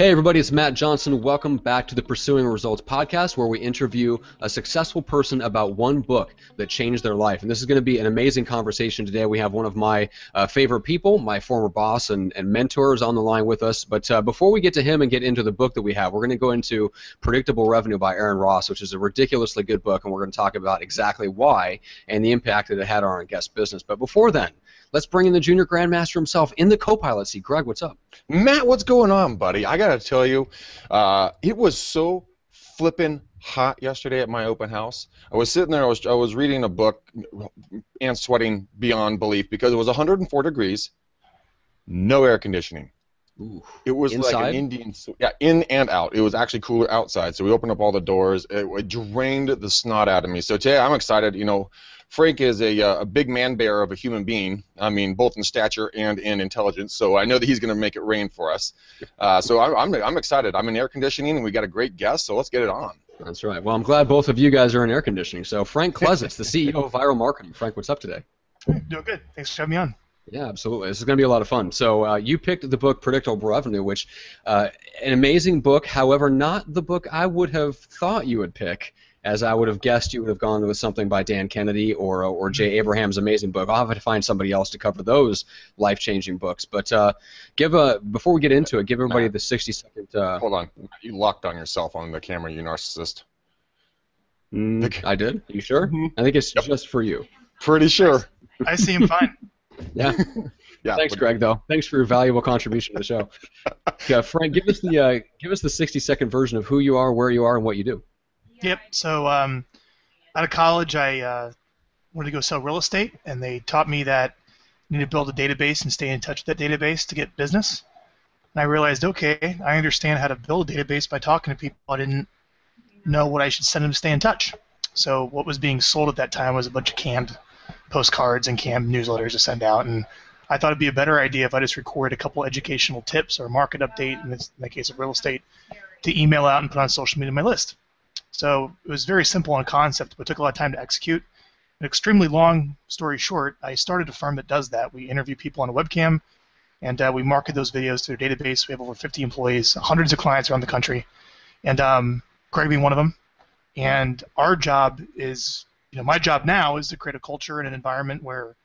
Hey, everybody, it's Matt Johnson. Welcome back to the Pursuing Results podcast, where we interview a successful person about one book that changed their life. And this is going to be an amazing conversation today. We have one of my uh, favorite people, my former boss and, and mentor, is on the line with us. But uh, before we get to him and get into the book that we have, we're going to go into Predictable Revenue by Aaron Ross, which is a ridiculously good book, and we're going to talk about exactly why and the impact that it had on our guest business. But before then, let's bring in the junior grandmaster himself in the co-pilot seat. Greg, what's up? Matt, what's going on, buddy? I gotta tell you, uh, it was so flippin' hot yesterday at my open house. I was sitting there, I was I was reading a book and sweating beyond belief because it was 104 degrees, no air conditioning. Ooh. It was Inside? like an Indian, yeah, in and out. It was actually cooler outside, so we opened up all the doors. It, it drained the snot out of me. So today I'm excited. You know, Frank is a, uh, a big man bear of a human being. I mean, both in stature and in intelligence. So I know that he's going to make it rain for us. Uh, so I'm, I'm, I'm excited. I'm in air conditioning, and we got a great guest. So let's get it on. That's right. Well, I'm glad both of you guys are in air conditioning. So, Frank Klesitz, the CEO of Vyral Marketing. Frank, what's up today? Doing good. Thanks for having me on. Yeah, absolutely. This is going to be a lot of fun. So, uh, you picked the book Predictable Revenue, which uh, an amazing book. However, not the book I would have thought you would pick. As I would have guessed, you would have gone with something by Dan Kennedy or or Jay Abraham's amazing book. I'll have to find somebody else to cover those life-changing books. But uh, give a before we get into it, give everybody the 60-second. Uh, Hold on. You locked on yourself on the camera, you narcissist. mm, I did. You sure? Mhm. I think it's Yep. just for you. Pretty sure. I see him fine. Yeah. Yeah. Thanks, Greg. Though. Thanks for your valuable contribution to the show. yeah, Frank, give us the uh, give us the 60 second version of who you are, where you are, and what you do. Yep. So um, out of college, I uh, wanted to go sell real estate, and they taught me that you need to build a database and stay in touch with that database to get business. And I realized, okay, I understand how to build a database by talking to people. I didn't know what I should send them to stay in touch. So what was being sold at that time was a bunch of canned postcards and canned newsletters to send out, and I thought it'd be a better idea if I just record a couple educational tips or a market update, in, this, in the case of real estate, to email out and put on social media my list. So it was very simple in concept, but took a lot of time to execute. An extremely long story short, I started a firm that does that. We interview people on a webcam, and uh, we market those videos to their database. We have over 50 employees, hundreds of clients around the country, and um, Greg being one of them. And our job is, you know, my job now is to create a culture and an environment where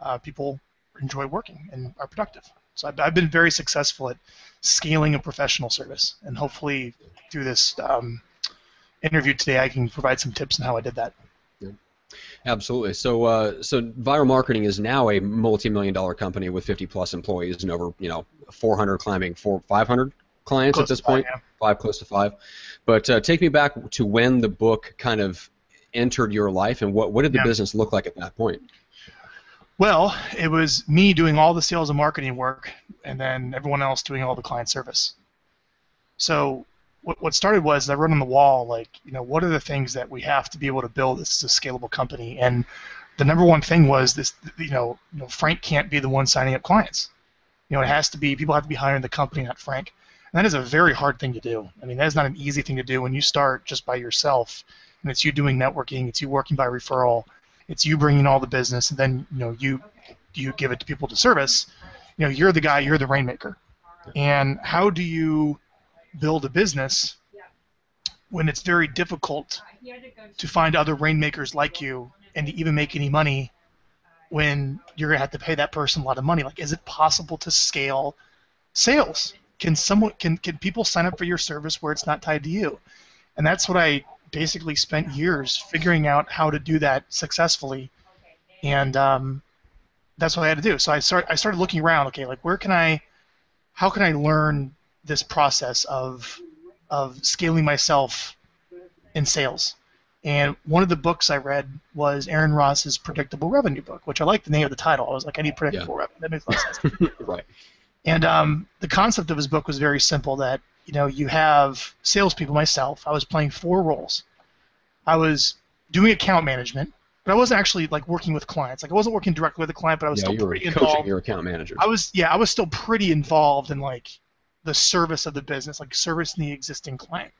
uh, people enjoy working and are productive. So I've, I've been very successful at scaling a professional service, and hopefully through this um, interview today, I can provide some tips on how I did that. Absolutely. So, uh, so Vyral Marketing is now a multi-million dollar company with 50 plus employees and over, you know, 400 climbing four, 500 clients Close at this five, point. yeah. Five, close to five. But uh, take me back to when the book kind of entered your life, and what what did the Yeah. business look like at that point? Well, it was me doing all the sales and marketing work, and then everyone else doing all the client service. So what, what started was I wrote on the wall, like, you know, what are the things that we have to be able to build this a scalable company? And the number one thing was this, you know, you know, Frank can't be the one signing up clients. You know, it has to be people have to be hiring the company, not Frank. And that is a very hard thing to do. I mean, that is not an easy thing to do when you start just by yourself, and it's you doing networking, it's you working by referral, it's you bringing all the business, and then you know you you give it to people to service. You know, you're the guy, you're the rainmaker. And how do you build a business when it's very difficult to find other rainmakers like you and to even make any money when you're gonna have to pay that person a lot of money? Like, is it possible to scale sales? Can someone can can people sign up for your service where it's not tied to you? And that's what I basically spent years figuring out how to do that successfully, and um, that's what I had to do. So I start I started looking around. Okay, like where can I, how can I learn this process of of scaling myself in sales? And one of the books I read was Aaron Ross's Predictable Revenue book, which I like the name of the title. I was like, I need predictable revenue. That makes a lot of sense. right. And um, the concept of his book was very simple. That you know, you have salespeople. Myself, I was playing four roles. I was doing account management, but I wasn't actually like working with clients. Like I wasn't working directly with a client, but I was Yeah, still you were pretty coaching involved. your account managers. I was yeah, I was still pretty involved in like the service of the business, like servicing the existing client.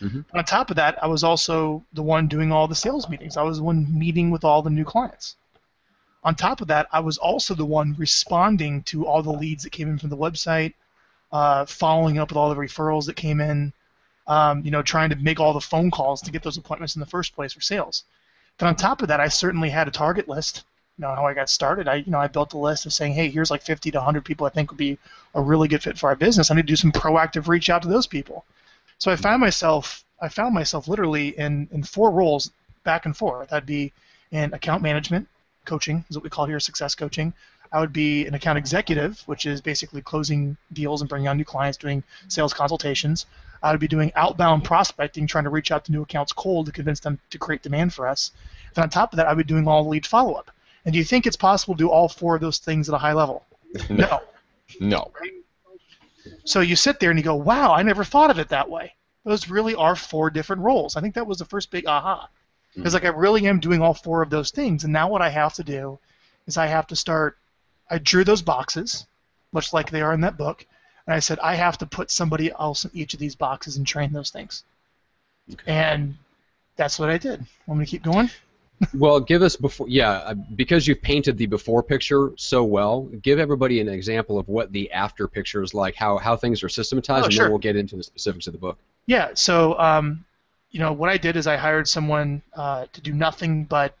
Mhm. On top of that, I was also the one doing all the sales meetings. I was the one meeting with all the new clients. On top of that, I was also the one responding to all the leads that came in from the website, uh, following up with all the referrals that came in, um, you know, trying to make all the phone calls to get those appointments in the first place for sales. Then on top of that, I certainly had a target list. Know how I got started. I you know I built a list of saying, hey, here's like 50 to 100 people I think would be a really good fit for our business. I need to do some proactive reach out to those people. So I found myself I found myself literally in in four roles back and forth. I'd be in account management, coaching is what we call here success coaching. I would be an account executive, which is basically closing deals and bringing on new clients, doing sales consultations. I would be doing outbound prospecting, trying to reach out to new accounts cold to convince them to create demand for us. Then on top of that, I would be doing all the lead follow up. And do you think it's possible to do all four of those things at a high level? No. No. So you sit there and you go, wow, I never thought of it that way. Those really are four different roles. I think that was the first big aha. Hmm. Because like I really am doing all four of those things, and now what I have to do is I have to start. I drew those boxes, much like they are in that book, and I said I have to put somebody else in each of these boxes and train those things. Okay. And that's what I did. Want me to keep going? Well, give us before, yeah, uh, because you've painted the before picture so well. Give everybody an example of what the after picture is like, how how things are systematized, Oh, and sure. then we'll get into the specifics of the book. Yeah. So, um, you know, what I did is I hired someone uh, to do nothing but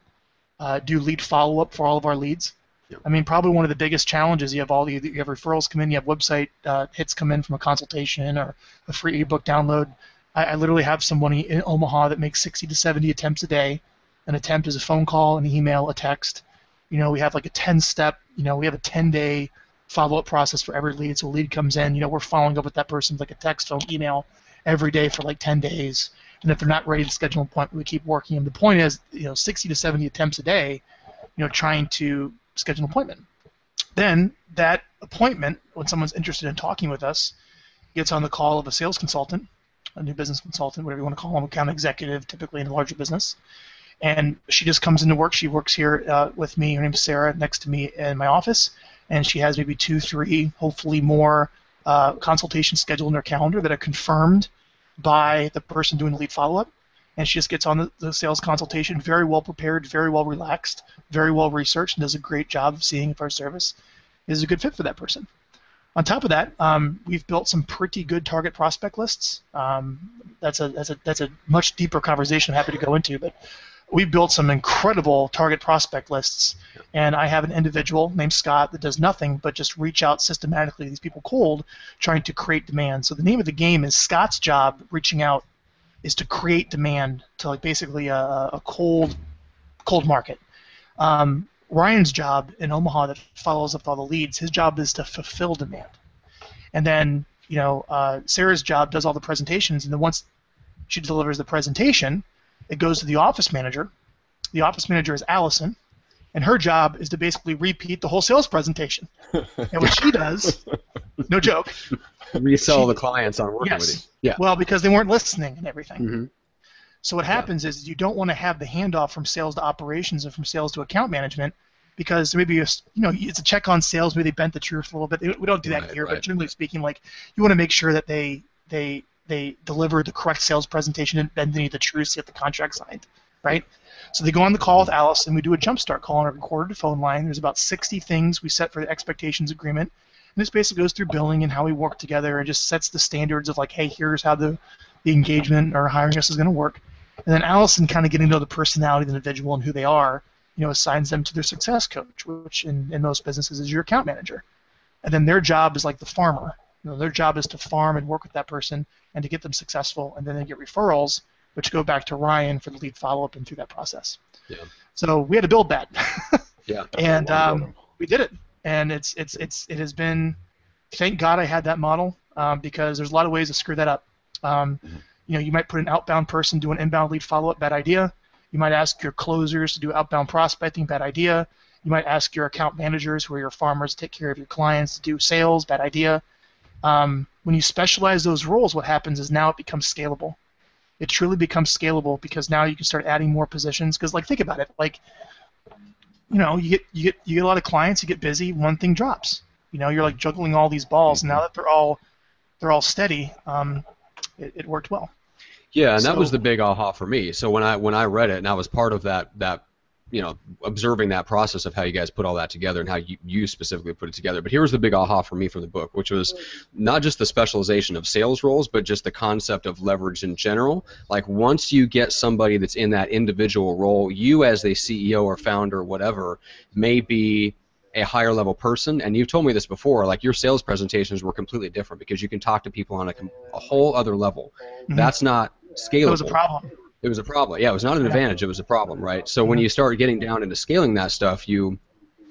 uh, do lead follow up for all of our leads. Yep. I mean, probably one of the biggest challenges you have all the you have referrals come in, you have website uh, hits come in from a consultation or a free ebook download. I, I literally have someone in Omaha that makes 60 to 70 attempts a day. An attempt is a phone call, an email, a text. You know, we have like a 10 step. You know, we have a 10 day follow up process for every lead. So a lead comes in, you know, we're following up with that person with like a text, phone, email every day for like 10 days. And if they're not ready to schedule an appointment, we keep working them. The point is, you know, 60 to 70 attempts a day, you know, trying to schedule an appointment. Then that appointment, when someone's interested in talking with us, gets on the call of a sales consultant, a new business consultant, whatever you want to call them, account executive, typically in a larger business. And she just comes into work. She works here uh, with me. Her name's Sarah, next to me in my office, and she has maybe two, three, hopefully more uh, consultations scheduled in her calendar that are confirmed by the person doing the lead follow-up. And she just gets on the, the sales consultation, very well prepared, very well relaxed, very well researched, and does a great job of seeing if our service is a good fit for that person. On top of that, um, we've built some pretty good target prospect lists. Um, that's a that's a that's a much deeper conversation. I'm happy to go into, but we built some incredible target prospect lists. And I have an individual named Scott that does nothing but just reach out systematically to these people cold, trying to create demand. So the name of the game is Scott's job reaching out is to create demand to like basically a, a cold cold market. Um, Ryan's job in Omaha that follows up all the leads, his job is to fulfill demand. And then, you know, uh, Sarah's job does all the presentations, and then once she delivers the presentation, it goes to the office manager. The office manager is Allison, and her job is to basically repeat the whole sales presentation. and what she does, no joke, Resell She- the clients on working Yes. with you. Yeah. well, because they weren't listening and everything. hmm So what happens is you don't want to have the handoff from sales to operations and from sales to account management because maybe it's, you know it's a check on sales. Maybe they bent the truth a little bit. We don't do that Right, here, right. but generally speaking, like you want to make sure that they they they deliver the correct sales presentation and bend any of the truth to get the contract signed, right? So they go on the call with Alice, and we do a jumpstart call on a recorded phone line. There's about 60 things we set for the expectations agreement. And this basically goes through billing and how we work together and just sets the standards of like, hey, here's how the, the engagement or hiring us is going to work. And then Allison kind of getting to know the personality of the individual and who they are, you know, assigns them to their success coach, which in, in most businesses is your account manager. And then their job is like the farmer. You know, their job is to farm and work with that person and to get them successful. And then they get referrals, which go back to Ryan for the lead follow-up and through that process. Yeah. So we had to build that. Yeah. and um, we did it. And it's it's it's it has been. Thank God I had that model um, because there's a lot of ways to screw that up. Um, Mhm. You know, you might put an outbound person do an inbound lead follow-up, bad idea. You might ask your closers to do outbound prospecting, bad idea. You might ask your account managers, who are your farmers, to take care of your clients, to do sales, bad idea. Um, when you specialize those roles, what happens is now it becomes scalable. It truly becomes scalable because now you can start adding more positions. Because, like, think about it. Like, you know, you get you get you get a lot of clients, you get busy, one thing drops. You know, you're like juggling all these balls. Now that they're all they're all steady, um, it, it worked well. Yeah, and that was the big aha for me. So when I when I read it and I was part of that that you know observing that process of how you guys put all that together and how you, you specifically put it together. But here was the big aha for me from the book, which was not just the specialization of sales roles, but just the concept of leverage in general. Like once you get somebody that's in that individual role, you as a CEO or founder or whatever may be a higher level person and you've told me this before like your sales presentations were completely different because you can talk to people on a, a whole other level Mhm. that's not scalable It was a problem. It was a problem. Yeah, it was not an advantage. It was a problem, right? So when mm-hmm. you start getting down into scaling that stuff, you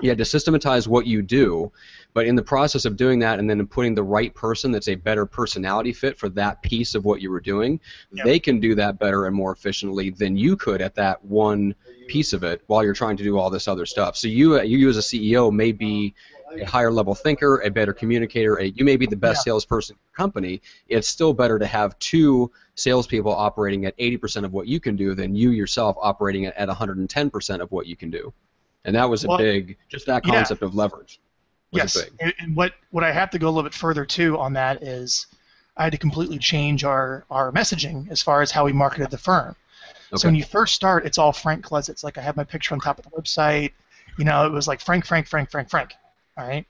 you had to systematize what you do, but in the process of doing that and then putting the right person that's a better personality fit for that piece of what you were doing, Yep. they can do that better and more efficiently than you could at that one piece of it while you're trying to do all this other stuff. So you you as a CEO may be a higher level thinker, a better communicator, a, you may be the best Yeah. salesperson in the company. It's still better to have two salespeople operating at 80% of what you can do than you yourself operating at, at 110% of what you can do. And that was a Well, big, just that yeah. concept of leverage. Yes, and, and what what I have to go a little bit further too on that is I had to completely change our our messaging as far as how we marketed the firm. So when you first start, it's all Frank Klesitz. Like I have my picture on top of the website. You know, it was like Frank, Frank, Frank, Frank, Frank. All right.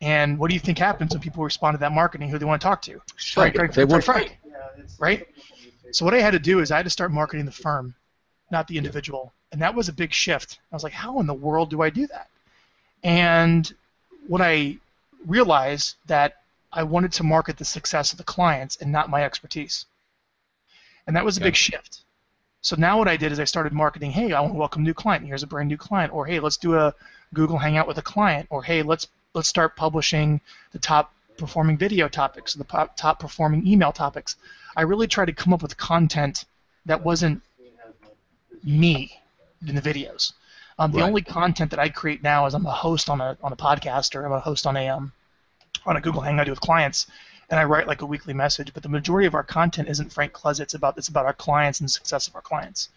And what do you think happens when people respond to that marketing? Who they want to talk to? Frank, Frank, They Frank, right? So what I had to do is I had to start marketing the firm, not the individual, and that was a big shift. I was like, how in the world do I do that? And what I realized that I wanted to market the success of the clients and not my expertise, and that was a Okay. big shift. So now what I did is I started marketing. Hey, I want to welcome a new client. Here's a brand new client. Or hey, let's do a Google Hangout with a client. Or hey, let's let's start publishing the top performing video topics, the top performing email topics. I really tried to come up with content that wasn't me in the videos. Um, the Right. only content that I create now is I'm a host on a on a podcast or I'm a host on a um, on a Google Hangout with clients, and I write like a weekly message. But the majority of our content isn't Frank Klesitz. It's about it's about our clients and the success of our clients.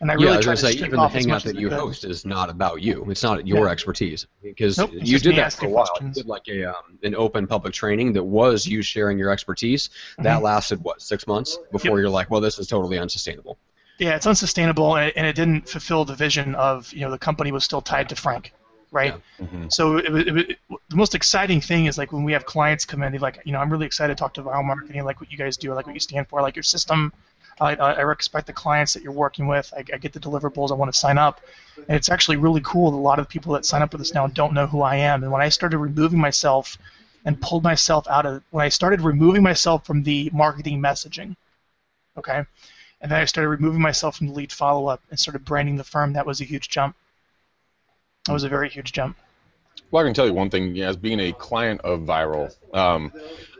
And I yeah, really I was try to say, even the hangout that you could. host is not about you. It's not your Yeah. expertise because Nope, you did that for a while. questions. You did like a um, an open public training that was you sharing your expertise. That Mhm. lasted what six months before you're like, well, this is totally unsustainable. Yeah, it's unsustainable, and it, and it didn't fulfill the vision of you know the company was still tied to Frank, right? Mhm. So it, was- it, the most exciting thing is like when we have clients come in, they're like, you know, I'm really excited to talk to Vyral marketing. I like what you guys do. I like what you stand for. I like your system. I, I respect the clients that you're working with. I, I get the deliverables. I want to sign up, and it's actually really cool. that A lot of the people that sign up with us now don't know who I am. And when I started removing myself and pulled myself out of when I started removing myself from the marketing messaging, okay, and then I started removing myself from the lead follow up and started branding the firm. That was a huge jump. That was a very huge jump. Well, I can tell you one thing. As being a client of Viral, um,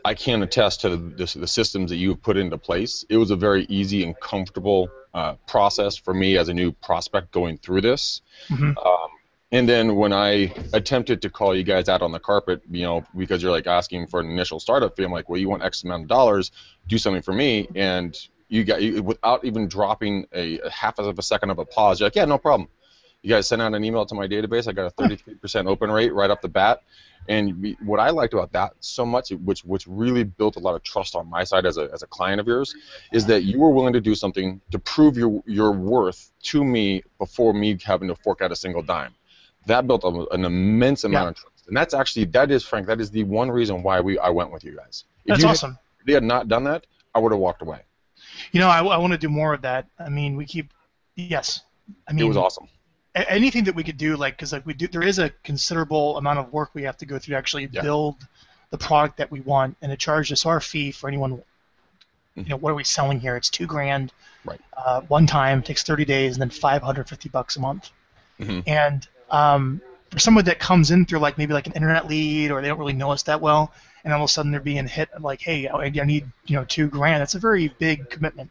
I can attest to the, the, the systems that you've put into place. It was a very easy and comfortable uh, process for me as a new prospect going through this. Mhm. Um, and then when I attempted to call you guys out on the carpet, you know, because you're like asking for an initial startup fee, I'm like, well, you want X amount of dollars, do something for me, and you got you, without even dropping a, a half of a second of a pause, you're like, yeah, no problem. You guys sent out an email to my database. I got a 33% open rate right off the bat. And we- what I liked about that so much, which which really built a lot of trust on my side as a, as a client of yours, is that you were willing to do something to prove your your worth to me before me having to fork out a single dime. That built a, an immense amount Yeah. of trust, and that's actually that is Frank. That is the one reason why we I went with you guys. If That's you had- awesome. if they had not done that, I would have walked away. You know, I, I want to do more of that. I mean, we keep, yes. I mean, it was awesome. Anything that we could do, like, because like we do, there is a considerable amount of work we have to go through to actually Yeah. build the product that we want, and it charges us our fee for anyone. You know, what are we selling here? It's two grand. Right. Uh, one time takes 30 days, and then 550 bucks a month. Mhm. And um, for someone that comes in through like maybe like an internet lead, or they don't really know us that well, and all of a sudden they're being hit like, hey, I I need you know two grand. That's a very big commitment.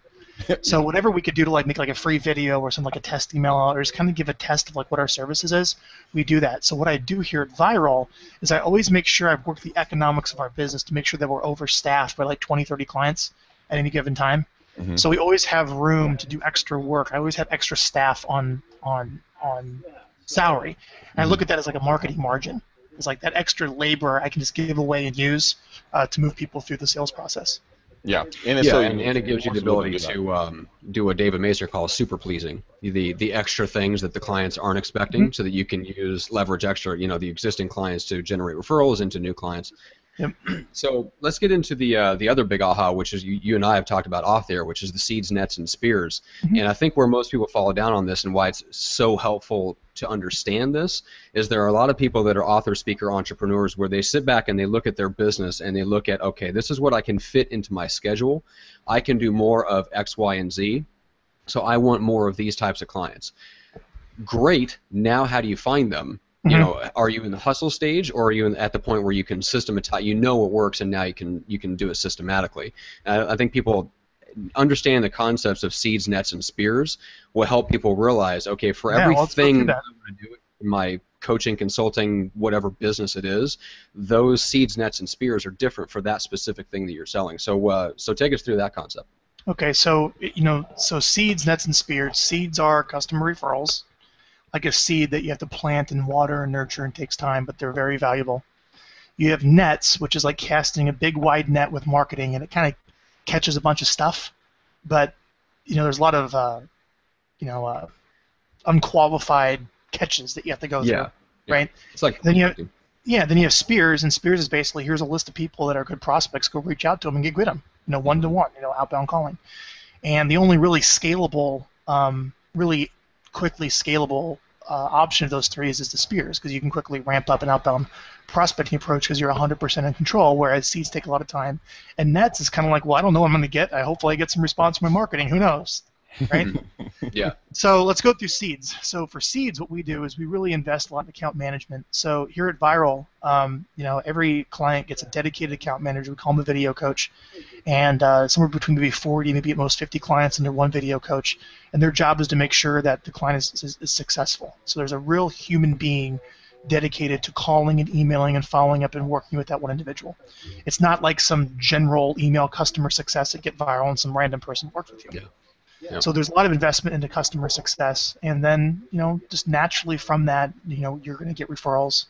So whatever we could do to like make like a free video or something like a test email or just kind of give a test of like what our services is, we do that. So what I do here at Vyral is I always make sure I've worked the economics of our business to make sure that we're overstaffed by like 20, 30 clients at any given time. Mhm. So we always have room to do extra work. I always have extra staff on on on salary. And I look at that as like a marketing margin. It's like that extra labor I can just give away and use uh, to move people through the sales process. Yeah, and yeah, so and, and, it gives you the ability to um, do what David Maister calls super pleasing, the the extra things that the clients aren't expecting, mm-hmm. so that you can use leverage extra, you know, the existing clients to generate referrals into new clients. Yep. So let's get into the uh, the other big aha, which is you, you and I have talked about off there, which is the seeds, nets, and spears. Mm-hmm. And I think where most people fall down on this and why it's so helpful to understand this is there are a lot of people that are author, speaker, entrepreneurs where they sit back and they look at their business and they look at okay, this is what I can fit into my schedule. I can do more of X, Y, and Z. So I want more of these types of clients. Great. Now, how do you find them? You mm-hmm. know, are you in the hustle stage, or are you in, at the point where you can systematize? You know what works, and now you can you can do it systematically. I think people understand the concepts of seeds, nets, and spears will help people realize, okay, for yeah, everything that I'm going to do in my coaching, consulting, whatever business it is, those seeds, nets, and spears are different for that specific thing that you're selling. So, uh, so take us through that concept. Okay, so you know, so seeds, nets, and spears. Seeds are customer referrals like a seed that you have to plant and water and nurture and takes time, but they're very valuable. You have nets, which is like casting a big wide net with marketing, and it kind of catches a bunch of stuff, but you know there's a lot of uh, you know uh, unqualified catches that you have to go yeah. through, right? It's like then you have, yeah, then you have spears, and spears is basically here's a list of people that are good prospects. Go reach out to them and get with them, you know, one to one, you know, outbound calling. And the only really scalable, um, really quickly scalable uh, option of those three is, is the spears because you can quickly ramp up an outbound prospecting approach because you're 100% in control, whereas seeds take a lot of time. And nets is kind of like, well, I don't know what I'm going to get. I hopefully I get some response from my marketing. Who knows? Right? yeah. So let's go through seeds. So for seeds, what we do is we really invest a lot in account management. So here at Vyral, um, you know, every client gets a dedicated account manager. We call them a video coach, and uh, somewhere between maybe 40, maybe at most 50 clients under one video coach. And their job is to make sure that the client is, is, is successful. So there's a real human being dedicated to calling and emailing and following up and working with that one individual. It's not like some general email customer success that get viral and some random person works with you. Yeah. So there's a lot of investment into customer success, and then you know just naturally from that, you know you're going to get referrals.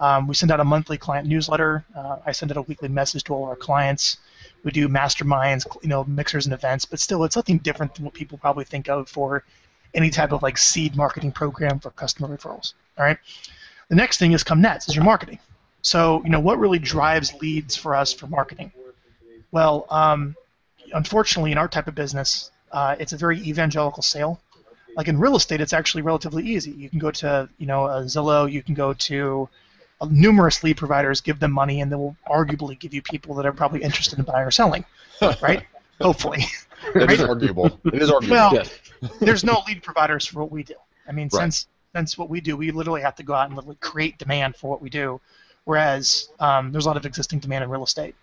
Um, we send out a monthly client newsletter. Uh, I send out a weekly message to all our clients. We do masterminds, you know, mixers and events, but still, it's something different than what people probably think of for any type of like seed marketing program for customer referrals. All right. The next thing is come nets is your marketing. So you know what really drives leads for us for marketing? Well, um, unfortunately, in our type of business, uh, it's a very evangelical sale. Like in real estate, it's actually relatively easy. You can go to you know Zillow, you can go to uh, numerous lead providers, give them money, and they will arguably give you people that are probably interested in buying or selling, right? Hopefully. It is arguable. It is arguable. Well, there's no lead providers for what we do. I mean, right. since since what we do, we literally have to go out and literally create demand for what we do, whereas um, there's a lot of existing demand in real estate.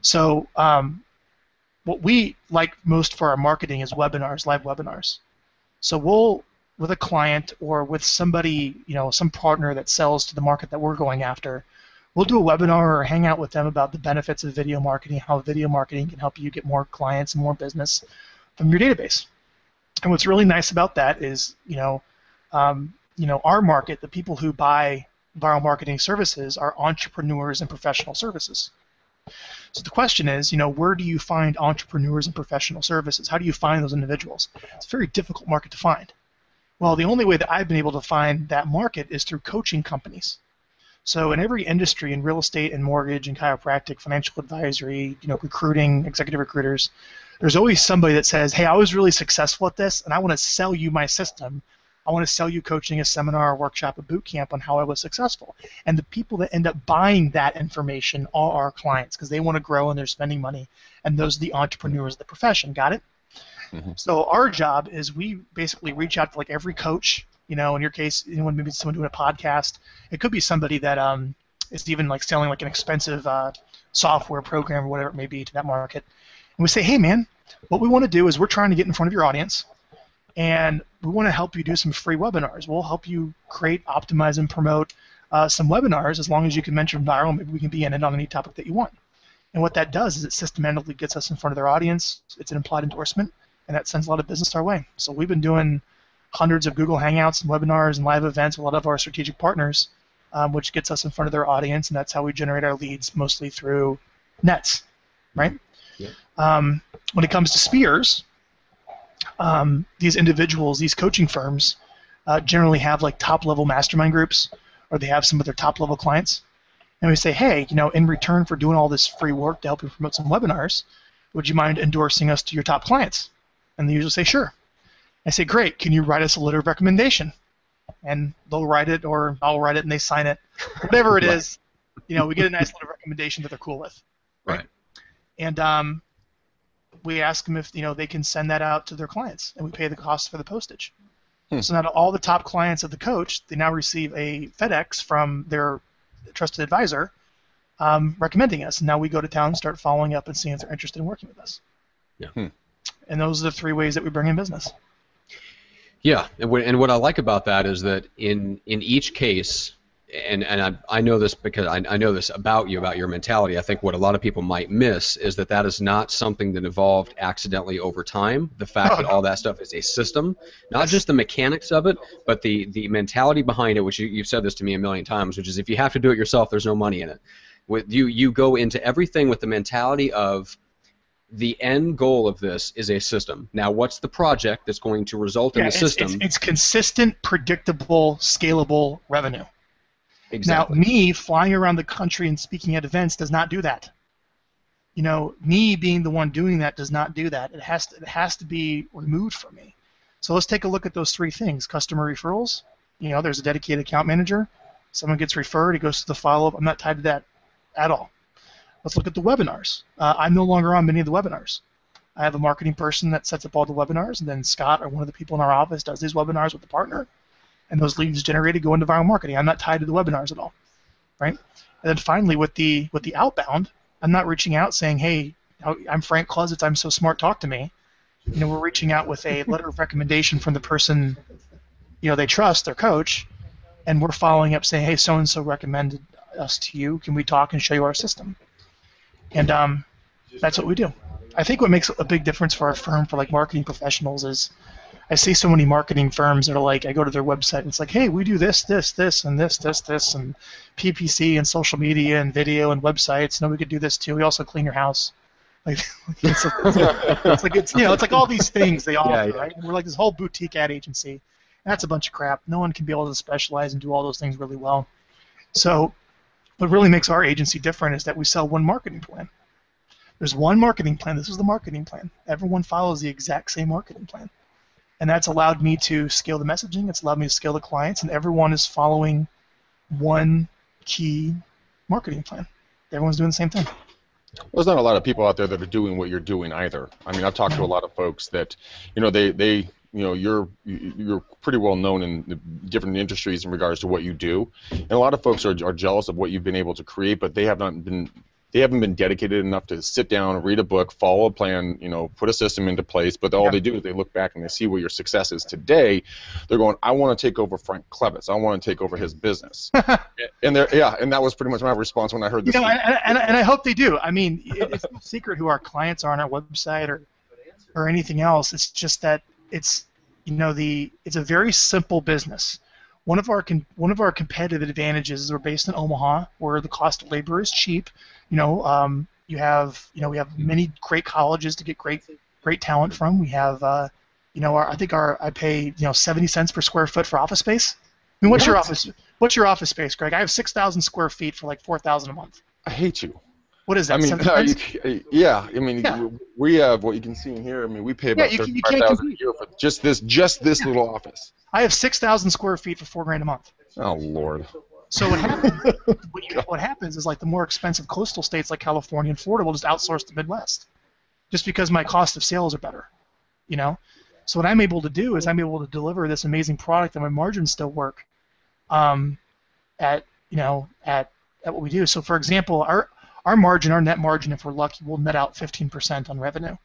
So um, what we like most for our marketing is webinars, live webinars. So we'll with a client or with somebody, you know, some partner that sells to the market that we're going after, we'll do a webinar or hang out with them about the benefits of video marketing, how video marketing can help you get more clients and more business from your database. And what's really nice about that is, you know, um, you know, our market, the people who buy viral marketing services are entrepreneurs and professional services. So the question is, you know, where do you find entrepreneurs and professional services? How do you find those individuals? It's a very difficult market to find. Well, the only way that I've been able to find that market is through coaching companies. So in every industry, in real estate and mortgage and chiropractic, financial advisory, you know, recruiting, executive recruiters, there's always somebody that says, "Hey, I was really successful at this, and I want to sell you my system I want to sell you coaching, a seminar, a workshop, a boot camp on how I was successful. And the people that end up buying that information are our clients because they want to grow and they're spending money. And those are the entrepreneurs of the profession. Got it? Mm-hmm. So our job is we basically reach out to like every coach. You know, in your case, anyone maybe someone doing a podcast. It could be somebody that um, is even like selling like an expensive uh, software program or whatever it may be to that market. And we say, hey man, what we want to do is we're trying to get in front of your audience and we want to help you do some free webinars. We'll help you create, optimize, and promote uh, some webinars as long as you can mention Vyral. Maybe we can be in it on any topic that you want. And what that does is it systematically gets us in front of their audience. It's an implied endorsement, and that sends a lot of business our way. So we've been doing hundreds of Google Hangouts and webinars and live events with a lot of our strategic partners, um, which gets us in front of their audience, and that's how we generate our leads, mostly through nets, right? Yeah. Um, when it comes to spears, um, these individuals, these coaching firms, uh, generally have like top level mastermind groups, or they have some of their top level clients, and we say, hey, you know, in return for doing all this free work to help you promote some webinars, would you mind endorsing us to your top clients? And they usually say, sure. I say, great. Can you write us a letter of recommendation? And they'll write it, or I'll write it, and they sign it. Whatever it is, you know, we get a nice letter of recommendation that they're cool with. Right. And um, we ask them if you know they can send that out to their clients, and we pay the cost for the postage. Hmm. So now all the top clients of the coach, they now receive a FedEx from their trusted advisor um, recommending us. And now we go to town and start following up and seeing if they're interested in working with us. Yeah. Hmm. And those are the three ways that we bring in business. Yeah, and what, and what I like about that is that in in each case, and and I, I know this because I, I know this about you about your mentality. I think what a lot of people might miss is that that is not something that evolved accidentally over time. The fact that all that stuff is a system, not just the mechanics of it, but the the mentality behind it. Which you, you've said this to me a million times, which is if you have to do it yourself, there's no money in it. With you you go into everything with the mentality of the end goal of this is a system. Now, what's the project that's going to result in Yeah, the it's, system? it's, it's consistent, predictable, scalable revenue. Exactly. Now, me flying around the country and speaking at events does not do that. You know, me being the one doing that does not do that. It has to, it has to be removed from me. So let's take a look at those three things: customer referrals. You know, there's a dedicated account manager. Someone gets referred, it goes to the follow-up. I'm not tied to that at all. Let's look at the webinars. Uh, I'm no longer on many of the webinars. I have a marketing person that sets up all the webinars, and then Scott or one of the people in our office does these webinars with the partner and those leads generated go into Vyral marketing. I'm not tied to the webinars at all, right? And then finally, with the with the outbound, I'm not reaching out saying, "Hey, I'm Frank Klesitz. I'm so smart. Talk to me." You know, we're reaching out with a letter of recommendation from the person, you know, they trust, their coach, and we're following up saying, "Hey, so and so recommended us to you. Can we talk and show you our system?" And um, that's what we do. I think what makes a big difference for our firm for like marketing professionals is I see so many marketing firms that are like, I go to their website and it's like, hey, we do this, this, this, and this, this, this, and PPC and social media and video and websites. And we could do this too. We also clean your house. Like, it's, it's like it's you know, it's like all these things they offer, yeah. right? And we're like this whole boutique ad agency. And that's a bunch of crap. No one can be able to specialize and do all those things really well. So, what really makes our agency different is that we sell one marketing plan. There's one marketing plan. This is the marketing plan. Everyone follows the exact same marketing plan and that's allowed me to scale the messaging. It's allowed me to scale the clients, and everyone is following one key marketing plan. Everyone's doing the same thing. Well, There's not a lot of people out there that are doing what you're doing either. I mean, I've talked to a mm-hmm. lot of folks that, you know, they, they you know, you're you're pretty well known in the different industries in regards to what you do, and a lot of folks are, are jealous of what you've been able to create, but they have not been they haven't been dedicated enough to sit down, read a book, follow a plan, you know, put a system into place. But all Yeah. they do is they look back and they see where your success is today. They're going, I want to take over Frank Klesitz. I want to take over his business. and they're yeah, and that was pretty much my response when I heard this. You know, and, and, and I hope they do. I mean, it's no secret who our clients are on our website or or anything else. It's just that it's you know the it's a very simple business. One of our con- one of our competitive advantages is we're based in Omaha, where the cost of labor is cheap. You know, um, you have you know we have many great colleges to get great great talent from. We have uh, you know our, I think our I pay you know 70 cents per square foot for office space. I mean, what's your office? What's your office space, Greg? I have 6,000 square feet for like 4,000 a month. I hate you. What is that? I mean, seven uh, you, yeah. I mean, Yeah. we have what you can see in here. I mean, we pay about you you thirty-five thousand a year for just this, just this little office. I have 6,000 square feet for four grand a month. Oh Lord. So what happens? what, you, what happens is like the more expensive coastal states like California and Florida will just outsource the Midwest, just because my cost of sales are better. You know. So what I'm able to do is I'm able to deliver this amazing product and my margins still work. Um, at you know at at what we do. So for example, our our margin, our net margin, if we're lucky, will net out 15% on revenue.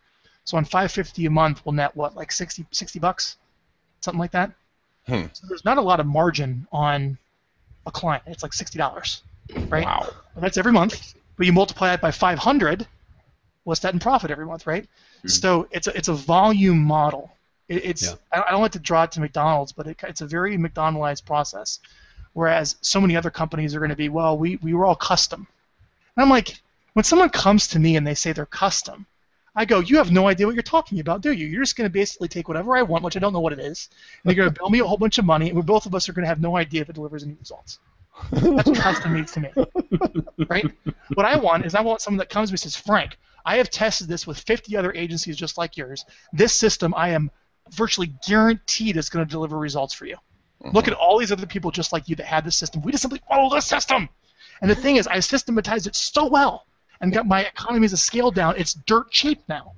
So on 550 a month, we'll net what like 60 60 bucks, something like that. Hmm. So there's not a lot of margin on a client. It's like sixty dollars, right? Wow. And that's every month. But you multiply that by 500, what's that in profit every month, right? Mhm. So it's a, it's a volume model. It, it's Yeah. I, I don't like to draw it to McDonald's, but it, it's a very McDonaldized process. Whereas so many other companies are going to be, well, we, we were all custom. And I'm like, when someone comes to me and they say they're custom, I go, you have no idea what you're talking about, do you? You're just going to basically take whatever I want, which I don't know what it is, and you're going to bill me a whole bunch of money, and we both of us are going to have no idea if it delivers any results. That's what custom means to me, right? What I want is I want someone that comes to me and says, Frank, I have tested this with 50 other agencies just like yours. This system, I am virtually guaranteed is going to deliver results for you. Mm-hmm. Look at all these other people just like you that had this system. We just simply follow the system. And the thing is, I systematized it so well and got my economies of scale down. It's dirt cheap now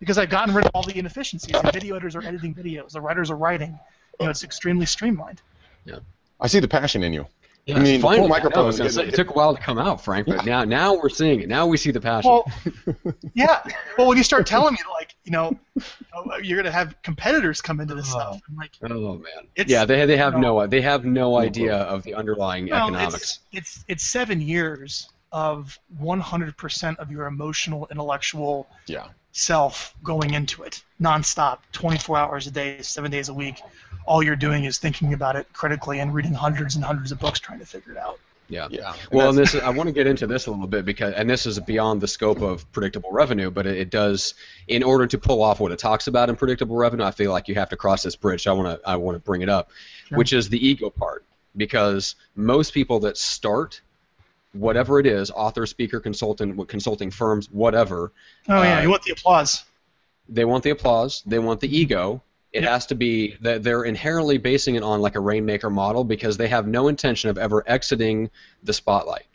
because I've gotten rid of all the inefficiencies. The video editors are editing videos. The writers are writing. You know, it's extremely streamlined. Yeah. I see the passion in you. Yeah, I mean, finally, microphones. It, it, took a while to come out, Frank, but yeah. now now we're seeing it. Now we see the passion. Well, yeah. Well, when you start telling me like, you know, oh, you're gonna have competitors come into this oh. stuff, I'm like, oh, oh man. yeah, they they have you know, no they have no idea of the underlying well, economics. It's, it's it's seven years of 100% of your emotional, intellectual yeah. self going into it, nonstop, 24 hours a day, seven days a week all you're doing is thinking about it critically and reading hundreds and hundreds of books trying to figure it out. Yeah. yeah. Well, and this I want to get into this a little bit because, and this is beyond the scope of predictable revenue, but it, it, does, in order to pull off what it talks about in predictable revenue, I feel like you have to cross this bridge. I want to, I want to bring it up, sure. which is the ego part, because most people that start, whatever it is, author, speaker, consultant, consulting firms, whatever. Oh yeah, uh, you want the applause. They want the applause. They want the ego, it has to be that they're inherently basing it on like a rainmaker model because they have no intention of ever exiting the spotlight.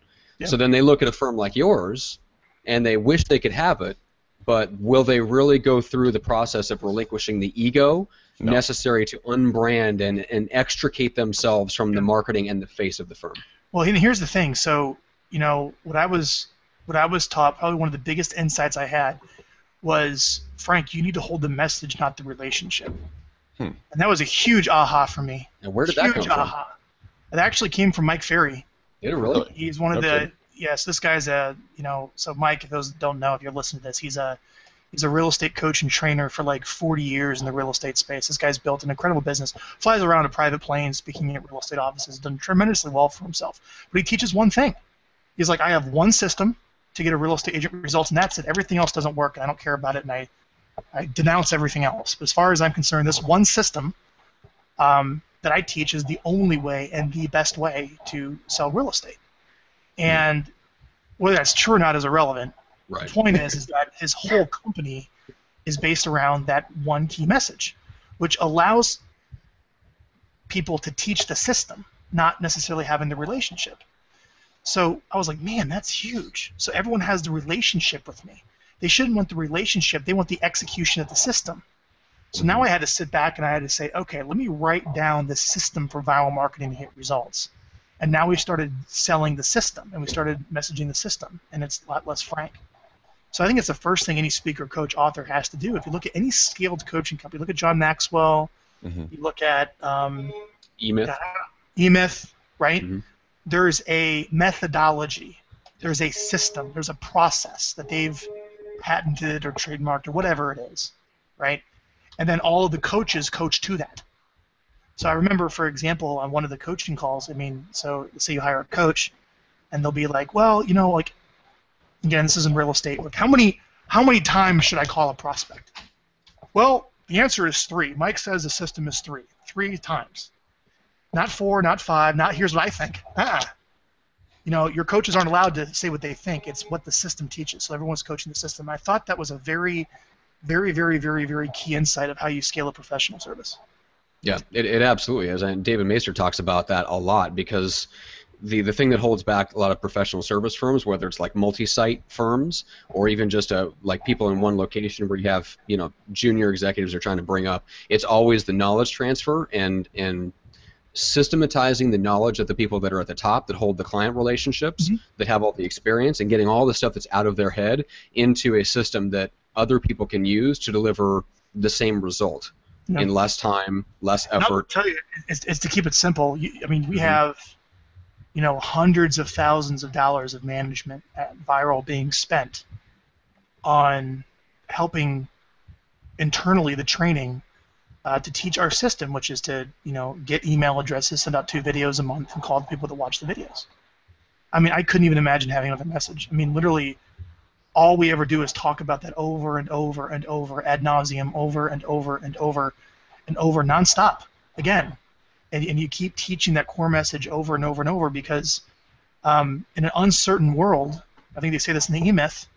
So then they look at a firm like yours and they wish they could have it, but will they really go through the process of relinquishing the ego no. necessary to unbrand and, and extricate themselves from the marketing and the face of the firm? Well, here's the thing. So, you know, what I was what I was taught, probably one of the biggest insights I had was Frank, you need to hold the message, not the relationship. Hmm. And that was a huge aha for me. And where did huge that come aha. from? It actually came from Mike Ferry. Did it really? He's one of okay. the yes. This guy's a you know. So Mike, if those don't know, if you're listening to this, he's a he's a real estate coach and trainer for like 40 years in the real estate space. This guy's built an incredible business. Flies around a private plane, speaking at real estate offices, done tremendously well for himself. But he teaches one thing. He's like, I have one system to get a real estate agent results, and that's it. Everything else doesn't work, and I don't care about it, and I, I denounce everything else. But as far as I'm concerned, this one system um, that I teach is the only way and the best way to sell real estate. And whether that's true or not is irrelevant. Right. The point is, is that his whole company is based around that one key message, which allows people to teach the system, not necessarily having the relationship. So I was like, man, that's huge. So everyone has the relationship with me. They shouldn't want the relationship, they want the execution of the system. So now I had to sit back and I had to say, okay, let me write down the system for Vyral marketing to hit results. And now we started selling the system and we started messaging the system, and it's a lot less frank. So I think it's the first thing any speaker, coach, author has to do. If you look at any scaled coaching company, look at John Maxwell, mm-hmm. you look at um, E-Myth. E-Myth, right? Mm-hmm there's a methodology, there's a system, there's a process that they've patented or trademarked or whatever it is, right? And then all of the coaches coach to that. So I remember, for example, on one of the coaching calls, I mean, so say you hire a coach, and they'll be like, well, you know, like, again, this is in real estate. Like, how many how many times should I call a prospect? Well, the answer is three. Mike says the system is three. Three times. Not four, not five, not here's what I think. Ah. You know, your coaches aren't allowed to say what they think. It's what the system teaches. So everyone's coaching the system. I thought that was a very, very, very, very, very key insight of how you scale a professional service. Yeah, it, it absolutely is. And David Maister talks about that a lot because the, the thing that holds back a lot of professional service firms, whether it's like multi-site firms or even just a, like people in one location where you have you know junior executives are trying to bring up, it's always the knowledge transfer and and systematizing the knowledge of the people that are at the top that hold the client relationships, mm-hmm. that have all the experience, and getting all the stuff that's out of their head into a system that other people can use to deliver the same result in less time, less effort. I'll tell you, it's, it's to keep it simple. You, I mean, we mm-hmm. have, you know, hundreds of thousands of dollars of management at Vyral being spent on helping internally the training uh, to teach our system, which is to you know get email addresses, send out two videos a month, and call the people that watch the videos. I mean, I couldn't even imagine having another message. I mean, literally, all we ever do is talk about that over and over and over ad nauseum, over and over and over and over nonstop. Again, and, and you keep teaching that core message over and over and over because um, in an uncertain world, I think they say this in the E-Myth,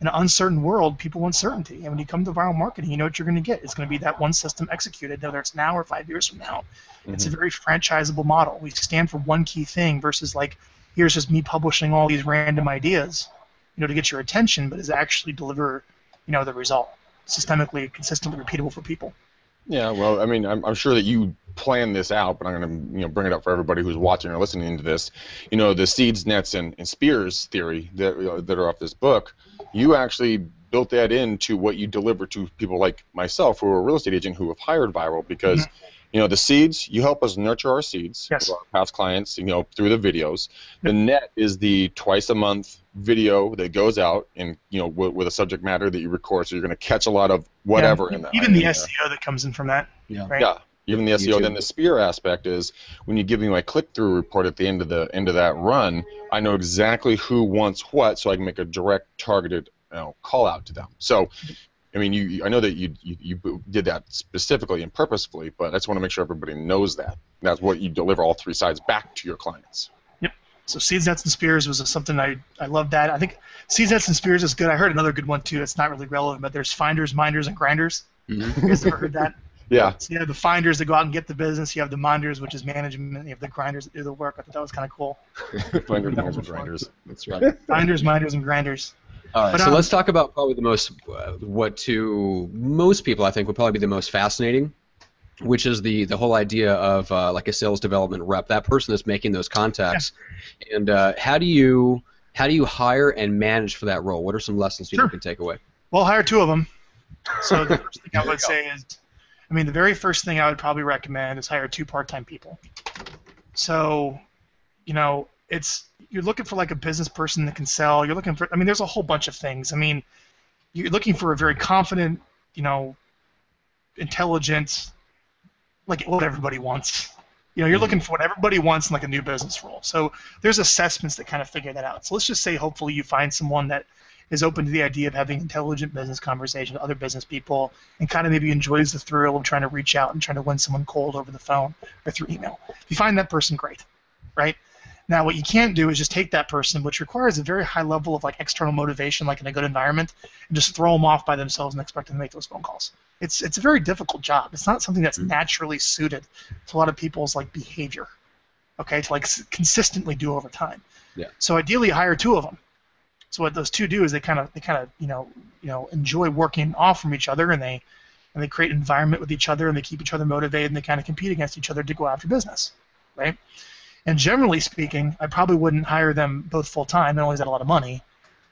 in an uncertain world, people want certainty. And when you come to Vyral marketing, you know what you're going to get. It's going to be that one system executed, whether it's now or five years from now. Mm-hmm. It's a very franchisable model. We stand for one key thing versus like, here's just me publishing all these random ideas, you know, to get your attention, but is actually deliver, you know, the result systemically, consistently repeatable for people. Yeah, well, I mean, I'm, I'm sure that you plan this out, but I'm going to you know bring it up for everybody who's watching or listening to this. You know, the seeds, nets, and, and spears theory that know, that are off this book. You actually built that into what you deliver to people like myself, who are a real estate agent who have hired Vyral, because mm-hmm. you know the seeds. You help us nurture our seeds, yes. our past clients. You know, through the videos. The net is the twice a month video that goes out and you know with, with a subject matter that you record, so you're going to catch a lot of whatever yeah, in that. Even the SEO that comes in from that. Yeah. Right? Yeah even the SEO. YouTube. Then the spear aspect is when you give me my click-through report at the end of the end of that run, I know exactly who wants what, so I can make a direct, targeted you know, call out to them. So, I mean, you, I know that you, you, you did that specifically and purposefully, but I just want to make sure everybody knows that. That's what you deliver all three sides back to your clients. Yep. So seeds, nets, and spears was something I I love that. I think seeds, nets, and spears is good. I heard another good one too. It's not really relevant, but there's finders, minders, and grinders. Mm-hmm. You guys ever heard that? Yeah. So you have the finders that go out and get the business. You have the minders, which is management. You have the grinders that do the work. I thought that was kind of cool. finders, minders, and grinders. That's right. Finders, minders, and grinders. All right. But, so um, let's talk about probably the most, uh, what to most people I think would probably be the most fascinating, which is the the whole idea of uh, like a sales development rep, that person that's making those contacts, yeah. and uh, how do you how do you hire and manage for that role? What are some lessons people sure. can take away? Well, hire two of them. So the first thing I would say is I mean, the very first thing I would probably recommend is hire two part-time people. So, you know, it's you're looking for like a business person that can sell. You're looking for. I mean, there's a whole bunch of things. I mean, you're looking for a very confident, you know, intelligent, like what everybody wants. You know, you're mm-hmm. looking for what everybody wants in like a new business role. So there's assessments that kind of figure that out. So let's just say hopefully you find someone that is open to the idea of having intelligent business conversations with other business people and kind of maybe enjoys the thrill of trying to reach out and trying to win someone cold over the phone or through email. If you find that person, great, right? Now, what you can't do is just take that person, which requires a very high level of like external motivation, like in a good environment, and just throw them off by themselves and expect them to make those phone calls. It's it's a very difficult job. It's not something that's mm-hmm. naturally suited to a lot of people's like behavior. Okay, to like consistently do over time. Yeah. So ideally, hire two of them so what those two do is they kind of they kind of you know you know enjoy working off from each other and they and they create an environment with each other and they keep each other motivated and they kind of compete against each other to go after business, right? And generally speaking, I probably wouldn't hire them both full time. They always had a lot of money,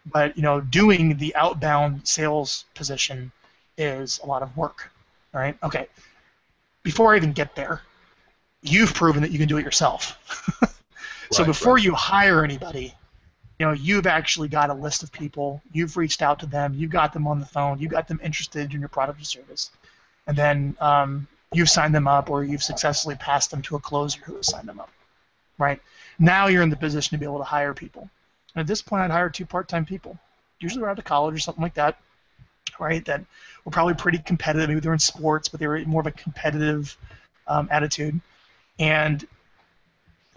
but you know doing the outbound sales position is a lot of work, right? Okay. Before I even get there, you've proven that you can do it yourself. so right, before right. you hire anybody, you know you've actually got a list of people. You've reached out to them. You've got them on the phone. You've got them interested in your product or service. And then um, you've signed them up or you've successfully passed them to a closer who has signed them up right? Now you're in the position to be able to hire people. And at this point i'd hire two part-time people usually they're out of college or something like that right? That were probably pretty competitive. Maybe they're in sports but they were more of a competitive um, attitude. And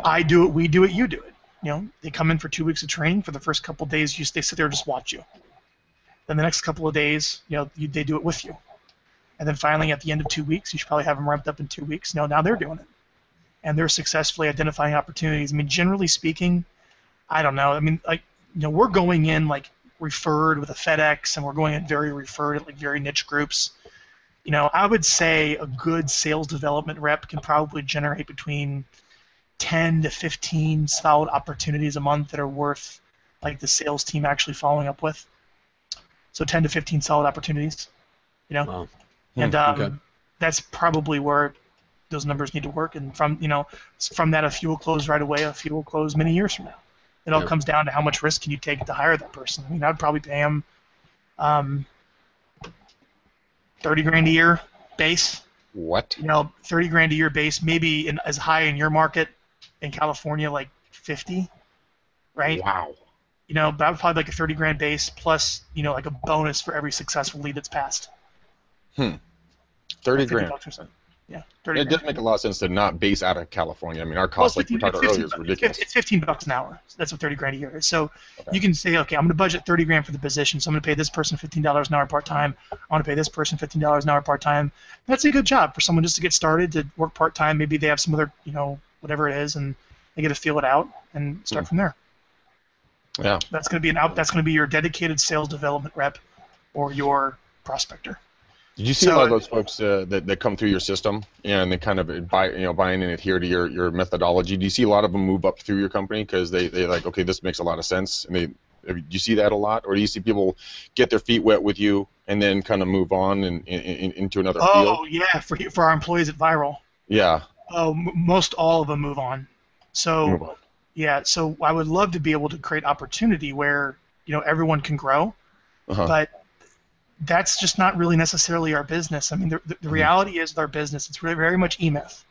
i do it we do it you do. it you know, they come in for two weeks of training. For the first couple of days, you they sit there and just watch you. Then the next couple of days, you know, you, they do it with you. And then finally, at the end of two weeks, you should probably have them ramped up in two weeks. Know, now they're doing it, and they're successfully identifying opportunities. I mean, generally speaking, I don't know. I mean, like, you know, we're going in like referred with a FedEx, and we're going in very referred like very niche groups. You know, I would say a good sales development rep can probably generate between 10 to 15 solid opportunities a month that are worth like the sales team actually following up with. So 10 to 15 solid opportunities, you know, wow. and um, okay. that's probably where those numbers need to work. And from you know from that, a few will close right away, a few will close many years from now. It all comes down to how much risk can you take to hire that person. I mean, I'd probably pay him um, 30 grand a year base. What? You know, 30 grand a year base, maybe in, as high in your market in California like 50, right? Wow. you know, but I would probably like a 30 grand base plus, you know, like a bonus for every successful lead that's passed. Hmm. 30 50 grand. Yeah, 30 It grand. does make a lot of sense to not base out of California. I mean, our cost, Well, like we talked about earlier, is ridiculous. It's 15 bucks an hour. So that's what 30 grand a year is. So Okay. you can say, okay, I'm going to budget 30 grand for the position. So I'm going to pay this person $15 an hour part time. I want to pay this person $15 an hour part time. That's a good job for someone just to get started to work part time. Maybe they have some other, you know, whatever it is, and they get to feel it out and start Hmm. from there. Yeah. That's going to be an out. That's going to be your dedicated sales development rep, or your prospector. Did you see So- a lot of those folks uh, that, that come through your system and they kind of buy, you know, buy in and adhere to your, your methodology? Do you see a lot of them move up through your company because they they like, okay, this makes a lot of sense, and they do you see that a lot, or do you see people get their feet wet with you and then kind of move on and, in in, into another field? Oh yeah, for for our employees at Vyral. Yeah. Oh, m- most all of them move on. So Move on. yeah, so I would love to be able to create opportunity where you know everyone can grow, Uh-huh. but that's just not really necessarily our business. I mean, the, the, the reality is with our business, it's really very much e-myth.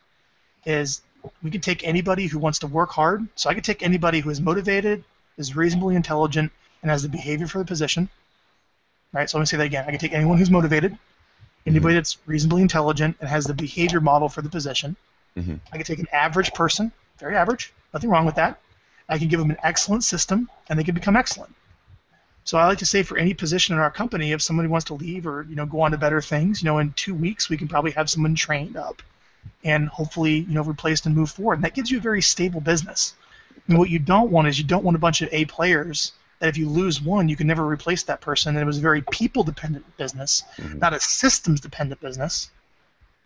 Is we could take anybody who wants to work hard. So I could take anybody who is motivated, is reasonably intelligent, and has the behavior for the position. Right. So let me say that again. I could take anyone who's motivated, anybody that's reasonably intelligent and has the behavior model for the position. Mhm. I could take an average person, very average, nothing wrong with that. I can give them an excellent system, and they can become excellent. So I like to say for any position in our company, if somebody wants to leave or you know go on to better things, you know, in two weeks we can probably have someone trained up, and hopefully you know replaced and move forward. And that gives you a very stable business. And what you don't want is you don't want a bunch of A players that if you lose one, you can never replace that person. And it was a very people dependent business, Mhm. not a systems dependent business,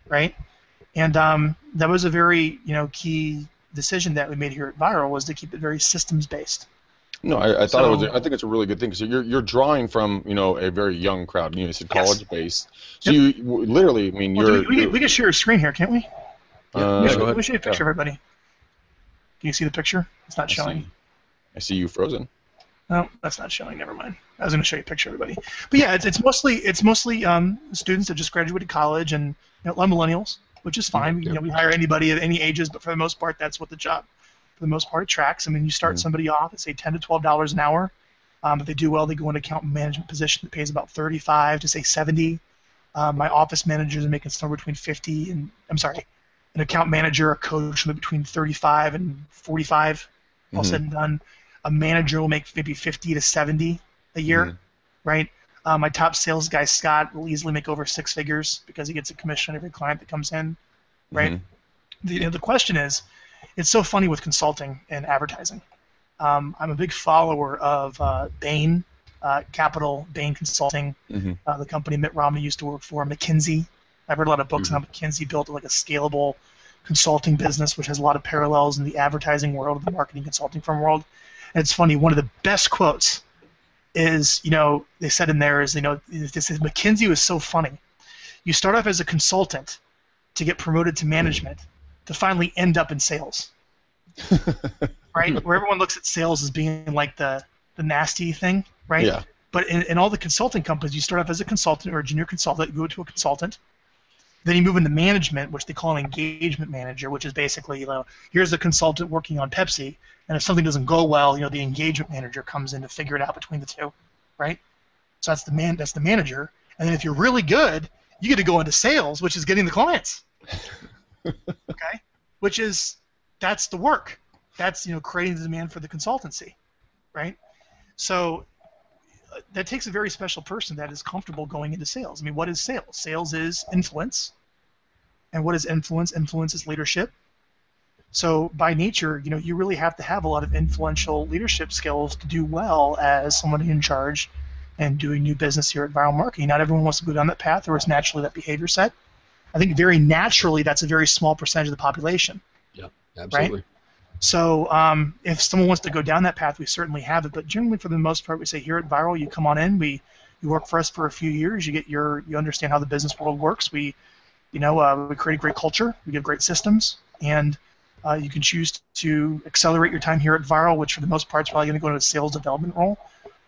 right? And um, that was a very you know key decision that we made here at Vyral was to keep it very systems based. No, I, I thought it was. So- I think it's a really good thing because you're you're drawing from you know a very young crowd. You know, you said Yes. college based. So Yep. you w- literally, I mean, Well, you're. we, we, you're- can, we can share a screen here, can't we? uh, Yeah, Let me go show- ahead. let me show you a picture, Yeah. everybody. Can you see the picture? It's not I showing. see. I see you frozen. No, that's not showing. Never mind. I was going to show you a picture, everybody. But yeah, it's, it's mostly it's mostly um, students that just graduated college and you know, a lot of millennials, which is fine. You know, we hire anybody of any ages, but for the most part, that's what the job, for the most part, attracts. I mean, you start Mhm. somebody off at say ten to twelve dollars an hour. Um, if they do well, they go into account management position that pays about thirty-five to say seventy. Um, my office managers are making somewhere between fifty and I'm sorry, an account manager, a coach, between thirty-five and forty-five all Mhm. said and done. A manager will make maybe 50 to 70 a year, Mhm. right? Uh, my top sales guy, Scott, will easily make over six figures because he gets a commission on every client that comes in, right? Mhm. The, you know, the question is, it's so funny with consulting and advertising. Um, I'm a big follower of uh, Bain uh, Capital, Bain Consulting, Mhm. uh, the company Mitt Romney used to work for, McKinsey. I've read a lot of books on how McKinsey built like a scalable consulting business, which has a lot of parallels in the advertising world, the marketing consulting firm world. And it's funny, one of the best quotes is, you know, they said in there is, you know, this is McKinsey was so funny. You start off as a consultant to get promoted to management to finally end up in sales, right? Where everyone looks at sales as being like the, the nasty thing, right? Yeah. But in, in all the consulting companies, you start off as a consultant or a junior consultant, you go to a consultant. Then you move into management, which they call an engagement manager, which is basically, you know, here's a consultant working on Pepsi, and if something doesn't go well, you know, the engagement manager comes in to figure it out between the two, right? So that's the man, that's the manager. And then if you're really good, you get to go into sales, which is getting the clients. okay, which is that's the work. That's you know creating the demand for the consultancy, right? So that takes a very special person that is comfortable going into sales. I mean, what is sales? Sales is influence. And what is influence? Influence is leadership. So by nature, you know, you really have to have a lot of influential leadership skills to do well as somebody in charge and doing new business here at Vyral Marketing. Not everyone wants to go down that path, or it's naturally that behavior set. I think very naturally that's a very small percentage of the population. Yeah, absolutely. So um, if someone wants to go down that path, we certainly have it. But generally, for the most part, we say here at Vyral, you come on in, we you work for us for a few years, you get your you understand how the business world works. We, you know, uh, we create a great culture, we give great systems, and uh, you can choose to accelerate your time here at Vyral, which for the most part is probably going to go into a sales development role,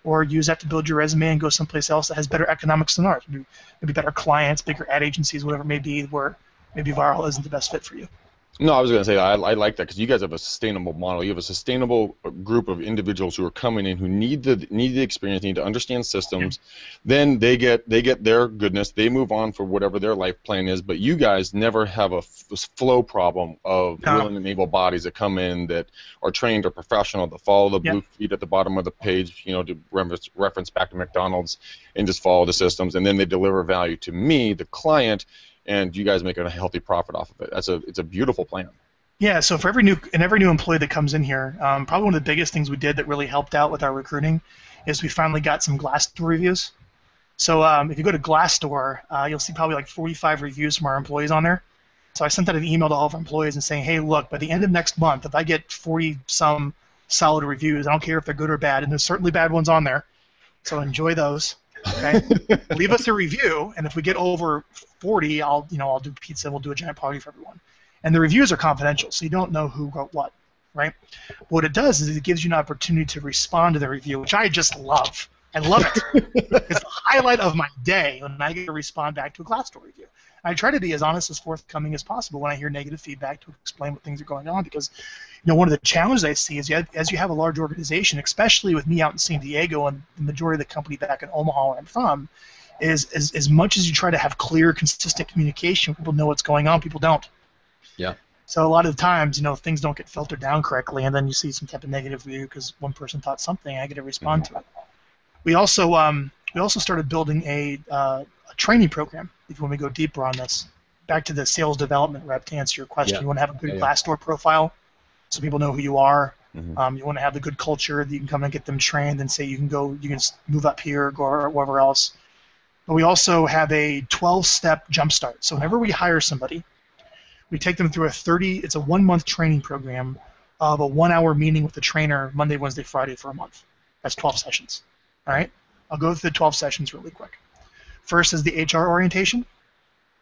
or use that to build your resume and go someplace else that has better economics than ours, maybe, maybe better clients, bigger ad agencies, whatever it may be, where maybe Vyral isn't the best fit for you. No, I was going to say I, I like that because you guys have a sustainable model. You have a sustainable uh, group of individuals who are coming in who need the need the experience, need to understand systems. Then they get they get their goodness. They move on for whatever their life plan is. But you guys never have a f- flow problem of No. willing and able bodies that come in that are trained or professional that follow the Yep. blue feet at the bottom of the page. You know, to reference reference back to McDonald's and just follow the systems, and then they deliver value to me, the client, and you guys make a healthy profit off of it. That's a it's a beautiful plan. Yeah, so for every new and every new employee that comes in here, um, probably one of the biggest things we did that really helped out with our recruiting is we finally got some Glassdoor reviews. So um, if you go to Glassdoor, uh, you'll see probably like 45 reviews from our employees on there. So I sent out an email to all of our employees and saying, hey, look, by the end of next month, if I get 40 some solid reviews, I don't care if they're good or bad, and there's certainly bad ones on there. So enjoy those. Okay, leave us a review, and if we get over 40, I'll you know I'll do pizza. We'll do a giant party for everyone and the reviews are confidential, so you don't know who wrote what, right? What it does is it gives you an opportunity to respond to the review, which I just love. I love it. it's the highlight of my day when I get to respond back to a Glassdoor review. I try to be as honest as forthcoming as possible when I hear negative feedback to explain what things are going on because, you know, one of the challenges I see is you have, as you have a large organization, especially with me out in San Diego and the majority of the company back in Omaha where I'm from, is as, as much as you try to have clear, consistent communication, people know what's going on, people don't. Yeah. So a lot of the times, you know, things don't get filtered down correctly, and then you see some type of negative review because one person thought something. I get to respond to it. We also um, we also started building a, uh, a training program. If when we go deeper on this, back to the sales development rep to answer your question, Yeah. you want to have a good Yeah. Glassdoor profile, so people know who you are. Mhm. Um, you want to have the good culture that you can come and get them trained and say you can go, you can move up here, go wherever else. But we also have a 12-step jumpstart. So whenever we hire somebody, we take them through a 30. It's a one-month training program of a one-hour meeting with the trainer Monday, Wednesday, Friday for a month. That's 12 sessions. All right. I'll go through the 12 sessions really quick. First is the HR orientation.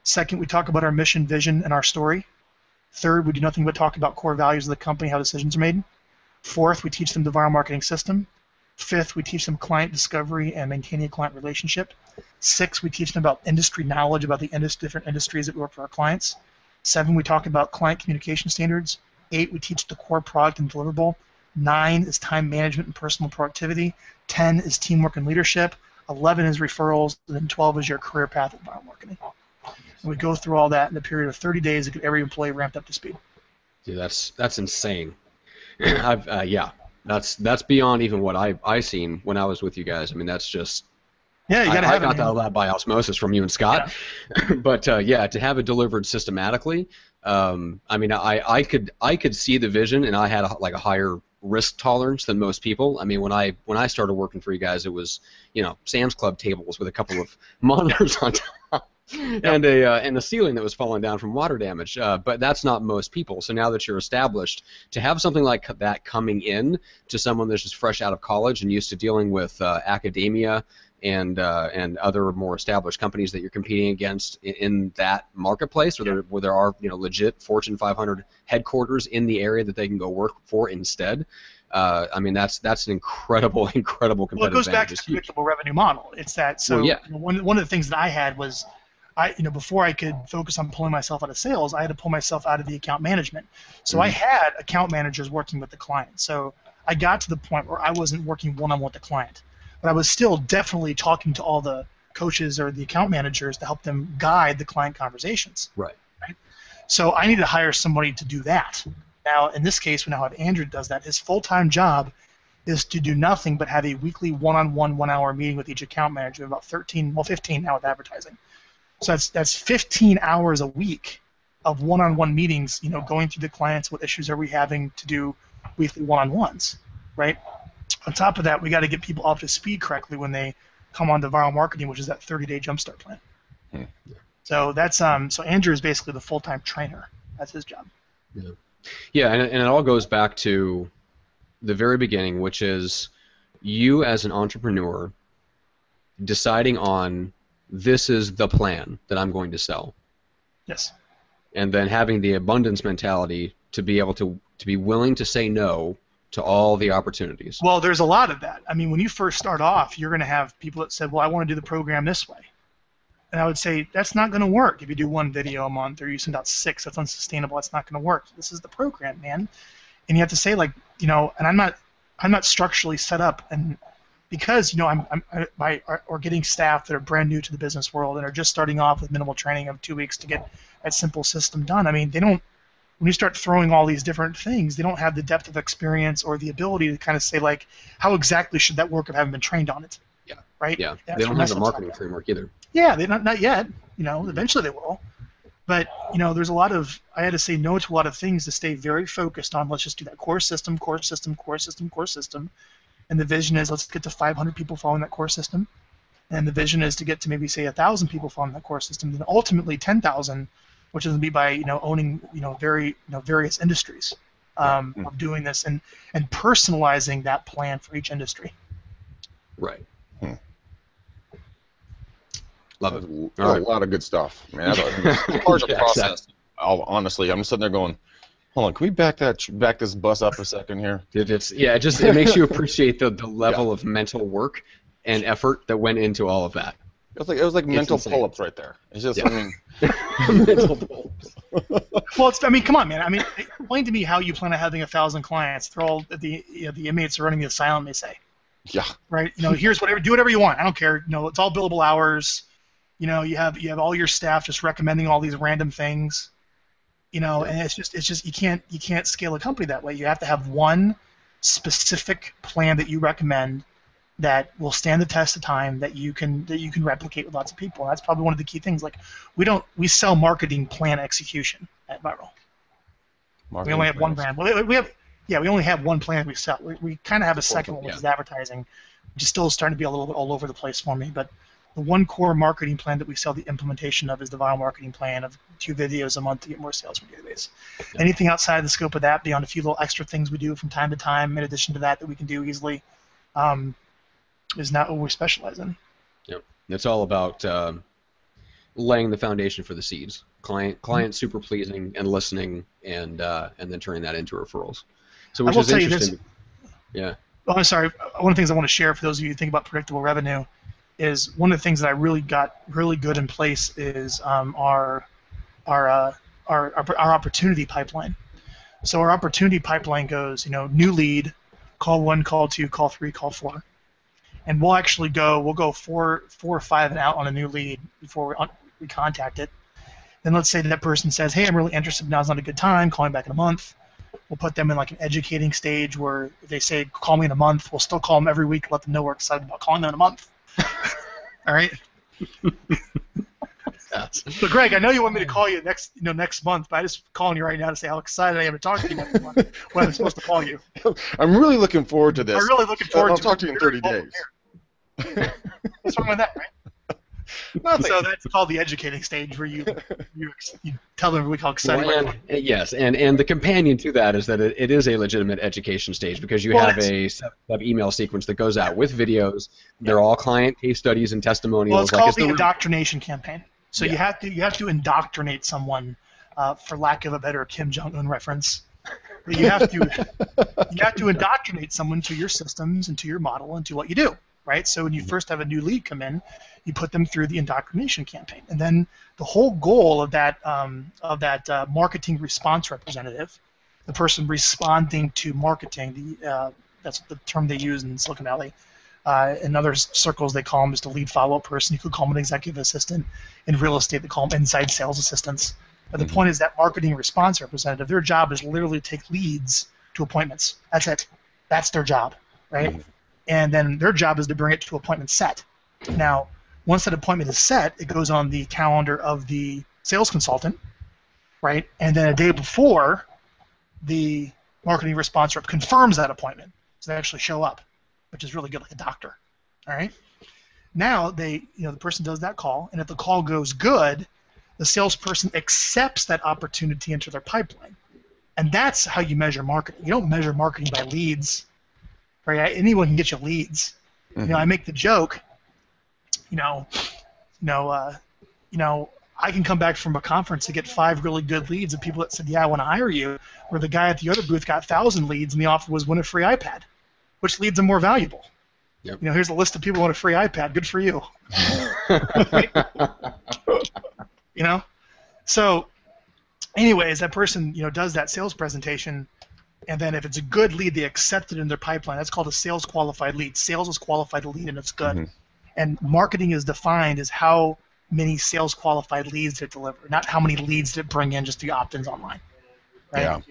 Second, we talk about our mission, vision, and our story. Third, we do nothing but talk about core values of the company, how decisions are made. Fourth, we teach them the Vyral marketing system. Fifth, we teach them client discovery and maintaining a client relationship. Six, we teach them about industry knowledge about the indus- different industries that we work for our clients. Seven, we talk about client communication standards. Eight, we teach the core product and deliverable. Nine is time management and personal productivity. Ten is teamwork and leadership. Eleven is referrals. And then twelve is your career path in Vyral marketing. And we go through all that in a period of 30 days to get every employee ramped up to speed. Dude, that's that's insane. I've uh, yeah, that's that's beyond even what I I seen when I was with you guys. I mean, that's just Yeah, you gotta I have got it. that by osmosis from you and Scott. but uh, yeah, to have it delivered systematically, um, I mean, I, I could I could see the vision, and I had a, like a higher risk tolerance than most people. I mean, when I when I started working for you guys, it was you know Sam's Club tables with a couple of monitors on top. And a uh, and a ceiling that was falling down from water damage, uh, but that's not most people. So now that you're established, to have something like that coming in to someone that's just fresh out of college and used to dealing with uh, academia and uh, and other more established companies that you're competing against in, in that marketplace, where there where there are you know legit Fortune 500 headquarters in the area that they can go work for instead. Uh, I mean that's that's an incredible incredible competitive. Well, it goes back to the predictable revenue model. It's that. So Well, yeah. you know, one one of the things that I had was, I you know before I could focus on pulling myself out of sales, I had to pull myself out of the account management. So I Mm-hmm. had account managers working with the client. So I got to the point where I wasn't working one on one with the client, but I was still definitely talking to all the coaches or the account managers to help them guide the client conversations. Right. right? So I need to hire somebody to do that. Now, in this case, we now have Andrew does that. His full-time job is to do nothing but have a weekly one-on-one, one-hour meeting with each account manager. About 13, well, 15 now with advertising. So that's that's 15 hours a week of one-on-one meetings. You know, going through the clients, what issues are we having to do weekly one-on-ones, right? On top of that, we got to get people up to speed correctly when they come on to Vyral marketing, which is that 30-day jumpstart plan. Hmm. So that's um. So Andrew is basically the full-time trainer. That's his job. Yeah. Yeah, and, and it all goes back to the very beginning, which is you as an entrepreneur deciding on this is the plan that I'm going to sell, Yes. and then having the abundance mentality to be able to to be willing to say no to all the opportunities. Well, there's a lot of that. I mean, when you first start off, you're going to have people that said, "Well, I want to do the program this way," and I would say that's not going to work if you do one video a month or you send out six. That's unsustainable. That's not going to work. This is the program, man. And you have to say like, you know, and I'm not, I'm not structurally set up, and because you know I'm, I'm by or getting staff that are brand new to the business world and are just starting off with minimal training of two weeks to get that simple system done. I mean, they don't. When you start throwing all these different things, they don't have the depth of experience or the ability to kind of say like, how exactly should that work if I haven't been trained on it? Yeah. Right. Yeah. That's they don't have a marketing framework either. Yeah, they not not yet. You know, eventually they will. But you know, there's a lot of I had to say no to a lot of things to stay very focused on. Let's just do that core system, core system, core system, core system. And the vision is let's get to 500 people following that core system. And the vision is to get to maybe say 1,000 people following that core system, then ultimately 10,000, which is going to be by you know owning you know very you know various industries um, Yeah. of doing this and and personalizing that plan for each industry. Right. Hmm. Love it. a, All that's right. a lot of good stuff. Man, that's a, part of the Yeah, process. I'll, honestly, I'm sitting there going, hold on, can we back that back this bus up a second here? It, it's yeah, it just it makes you appreciate the, the level of mental work and effort that went into all of that. It was like it was like mental insane. pull-ups right there. It's just, Yeah. I mean, mental pull-ups. Well, it's, I mean, come on, man. I mean, explain to me how you plan on having a thousand clients. They're all the you know, the inmates are running the asylum. They say, yeah, right? You know, here's whatever, do whatever you want. I don't care. You know, it's all billable hours. You know, you have you have all your staff just recommending all these random things. You know, and it's just it's just you can't you can't scale a company that way. You have to have one specific plan that you recommend that will stand the test of time that you can that you can replicate with lots of people. And that's probably one of the key things. Like we don't we sell marketing plan execution at Vyral. We only have one brand. Well, we have, yeah, we only have one plan we sell. We, we kind of have a second one, which yeah. is advertising, which is still starting to be a little bit all over the place for me. But the one core marketing plan that we sell the implementation of is the Vyral marketing plan of two videos a month to get more sales from database. Anything outside the scope of that, beyond a few little extra things we do from time to time, in addition to that, that we can do easily, um, is not what we specialize in. It's all about um, laying the foundation for the seeds. Client, client super pleasing and listening, and uh, and then turning that into referrals. So which is tell you this- interesting. Yeah. Oh, I'm sorry. One of the things I want to share for those of you who think about predictable revenue is one of the things that I really got really good in place is um, our, our, uh, our our our opportunity pipeline. So our opportunity pipeline goes, you know, new lead, call one, call two, call three, call four, and we'll actually go we'll go four four or five and out on a new lead before we, we contact it. Then let's say that person says, hey, I'm really interested. Now's not a good time. Call me back in a month we'll put them in like an educating stage where they say call me in a month, we'll still call them every week, let them know we're excited about calling them in a month. All right. So Greg, I know you want me to call you next, you know, next month, but I'm just calling you right now to say how excited I am to talk to you next month when I'm supposed to call you. I'm really looking forward to this. I'm really looking forward I'll to talk to you in 30 days. What's wrong with that, right? Nothing. So that's called the educating stage where you you, you tell them we call excited. Well, and, and yes, and, and the companion to that is that it, it is a legitimate education stage because you Well, have a seven-step email sequence that goes out with videos. They're all client case studies and testimonials. Well, it's like called it's the the indoctrination campaign. So you have to you have to indoctrinate someone, uh, for lack of a better Kim Jong Un reference. You have to you have to indoctrinate someone to your systems and to your model and to what you do, right? So when you first have a new lead come in, you put them through the indoctrination campaign, and then the whole goal of that um, of that uh, marketing response representative, the person responding to marketing, the uh, that's the term they use in Silicon Valley. Uh, in other circles, they call them just a lead follow-up person. You could call them an executive assistant. In real estate, they call them inside sales assistants. But the Mhm. point is that marketing response representative, their job is literally to take leads to appointments. That's it. That's their job, right? Mhm. And then their job is to bring it to appointment set. Now, once that appointment is set, it goes on the calendar of the sales consultant, right? And then a day before, the marketing response rep confirms that appointment, so they actually show up, which is really good, like a doctor. All right. Now they, you know, the person does that call, and if the call goes good, the salesperson accepts that opportunity into their pipeline, and that's how you measure marketing. You don't measure marketing by leads, right? Anyone can get you leads. You know, I make the joke, you know, you know, uh, you know, I can come back from a conference to get five really good leads of people that said, "Yeah, I want to hire you," where the guy at the other booth got thousand leads, and the offer was win a free iPad. Which leads are more valuable? Yep. You know, here's a list of people who want a free iPad. Good for you. you know. So, anyways, that person you know does that sales presentation, and then if it's a good lead, they accept it in their pipeline. That's called a sales qualified lead. Sales is qualified lead, and it's good. Mhm. And marketing is defined as how many sales qualified leads it deliver, not how many leads did it bring in just the opt-ins online. Right? Yeah.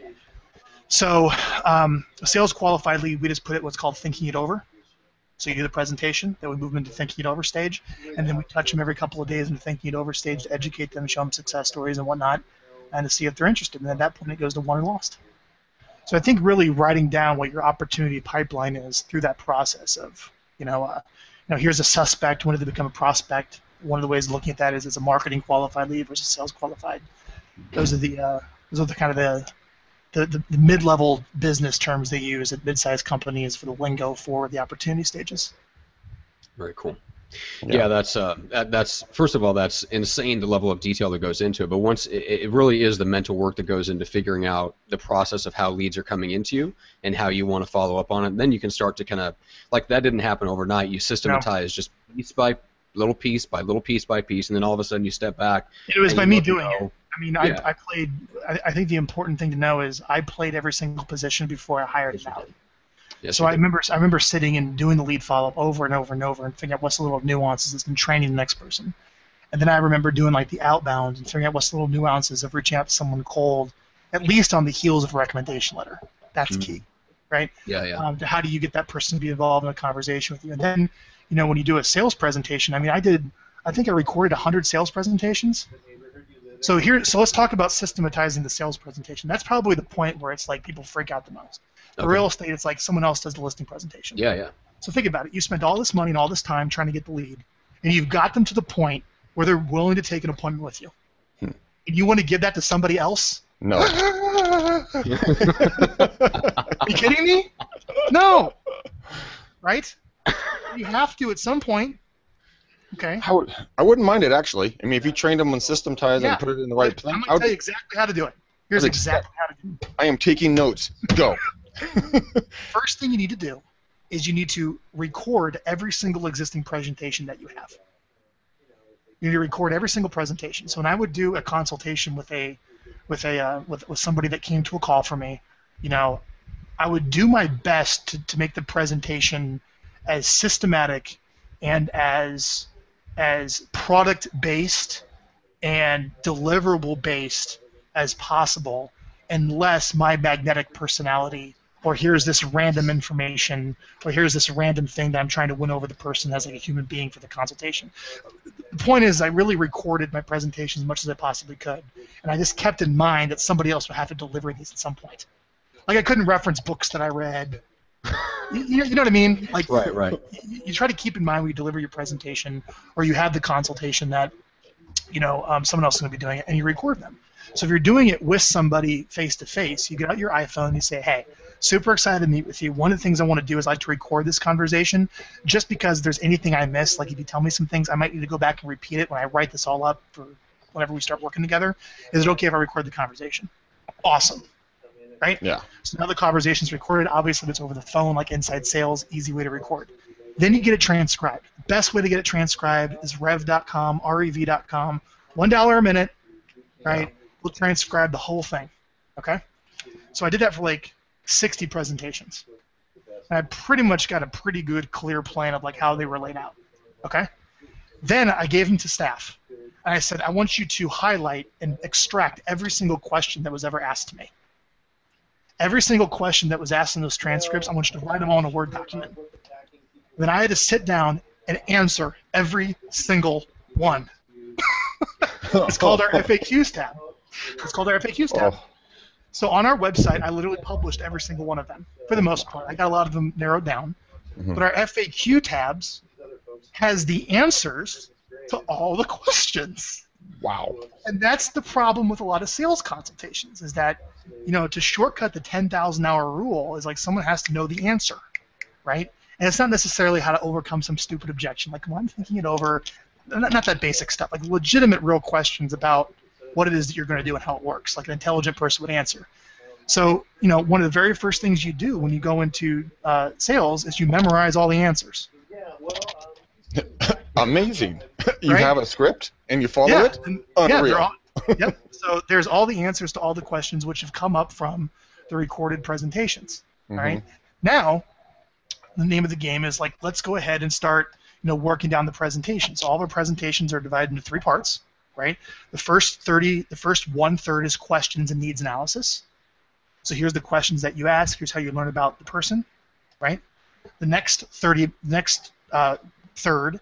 So, um, sales qualified lead, we just put it what's called thinking it over. So you do the presentation, then we move them into thinking it over stage, and then we touch them every couple of days in thinking it over stage to educate them, show them success stories and whatnot, and to see if they're interested. And at that point, it goes to won or lost. So I think really writing down what your opportunity pipeline is through that process of, you know, uh, you know, here's a suspect. When did they become a prospect? One of the ways of looking at that is as a marketing qualified lead versus sales qualified. Those are the uh, those are the kind of the the, the, the mid-level business terms they use at mid-sized companies for the lingo for the opportunity stages. Very cool. Yeah. Yeah, that's uh, that, that's first of all, that's insane the level of detail that goes into it. But once it, it really is the mental work that goes into figuring out the process of how leads are coming into you and how you want to follow up on it. Then you can start to kind of like that didn't happen overnight. You systematize just piece by little piece by little piece by piece, and then all of a sudden you step back. It was by me look and doing it. I mean, Yeah. I, I played. I, I think the important thing to know is I played every single position before I hired Yes, out. Yes, So I remember I remember sitting and doing the lead follow up over and over and over and figuring out what's the little nuances that's been training the next person. And then I remember doing like the outbound and figuring out what's the little nuances of reaching out to someone cold, at least on the heels of a recommendation letter. That's Mhm. key, right? yeah, yeah. Um, how do you get that person to be involved in a conversation with you? And then, you know, when you do a sales presentation, I mean, I did, I think I recorded 100 sales presentations. So here, so let's talk about systematizing the sales presentation. That's probably the point where it's like people freak out the most. For Okay. real estate, it's like someone else does the listing presentation. Yeah, yeah. So think about it. You spent all this money and all this time trying to get the lead, and you've got them to the point where they're willing to take an appointment with you. Hmm. And you want to give that to somebody else? No. Are you kidding me? No. Right? You have to at some point. Okay. I, would, I wouldn't mind it actually. I mean, if you trained them on systematize Yeah. and put it in the right place, I'm going I, to would- tell you exactly how to do it. Here's exactly how to do it. I am taking notes. Go. First thing you need to do is you need to record every single existing presentation that you have. You need to record every single presentation. So when I would do a consultation with a with a uh, with, with somebody that came to a call for me, you know, I would do my best to, to make the presentation as systematic and as as product based and deliverable based as possible unless my magnetic personality or here's this random information or here's this random thing that I'm trying to win over the person as like a human being for the consultation. The point is I really recorded my presentation as much as I possibly could and I just kept in mind that somebody else would have to deliver these at some point. Like I couldn't reference books that I read. You, you know, you know what I mean? Like Right, right. you, you try to keep in mind when you deliver your presentation or you have the consultation that you know um, someone else is going to be doing it and you record them so if you're doing it with somebody face to face you get out your iphone and you say hey super excited to meet with you one of the things i want to do is I like to record this conversation just because there's anything i miss. like if you tell me some things i might need to go back and repeat it when i write this all up for whenever we start working together is it okay if i record the conversation awesome right Yeah. so now the conversation's recorded. Obviously, it's over the phone, like inside sales, easy way to record. Then you get it transcribed. The best way to get it transcribed is rev.com, rev.com. One dollar a minute, right? We'll transcribe the whole thing. Okay. So I did that for like 60 presentations. And I pretty much got a pretty good, clear plan of like how they were laid out. Okay. Then I gave them to staff, and I said, I want you to highlight and extract every single question that was ever asked to me every single question that was asked in those transcripts, I want you to write them all in a Word document. Then I had to sit down and answer every single one. It's called our FAQs tab. It's called our FAQs tab. Oh, So on our website, I literally published every single one of them for the most part. I got a lot of them narrowed down. Mhm. But our FAQ tabs has the answers to all the questions. Wow. And that's the problem with a lot of sales consultations is that, you know, to shortcut the 10,000 hour rule is like someone has to know the answer, right? And it's not necessarily how to overcome some stupid objection. Like, well, I'm thinking it over, not, not that basic stuff, like legitimate, real questions about what it is that you're going to do and how it works, like an intelligent person would answer. So, you know, one of the very first things you do when you go into uh, sales is you memorize all the answers. Amazing. you Right? have a script and you follow yeah, it. yeah, Unreal. they're all, yep. So there's all the answers to all the questions which have come up from the recorded presentations. Mhm. Right now, the name of the game is like let's go ahead and start, you know, working down the presentation. So all of our presentations are divided into three parts. Right. The first thirty, the first one third is questions and needs analysis. So here's the questions that you ask. Here's how you learn about the person. Right. The next thirty, next uh, third,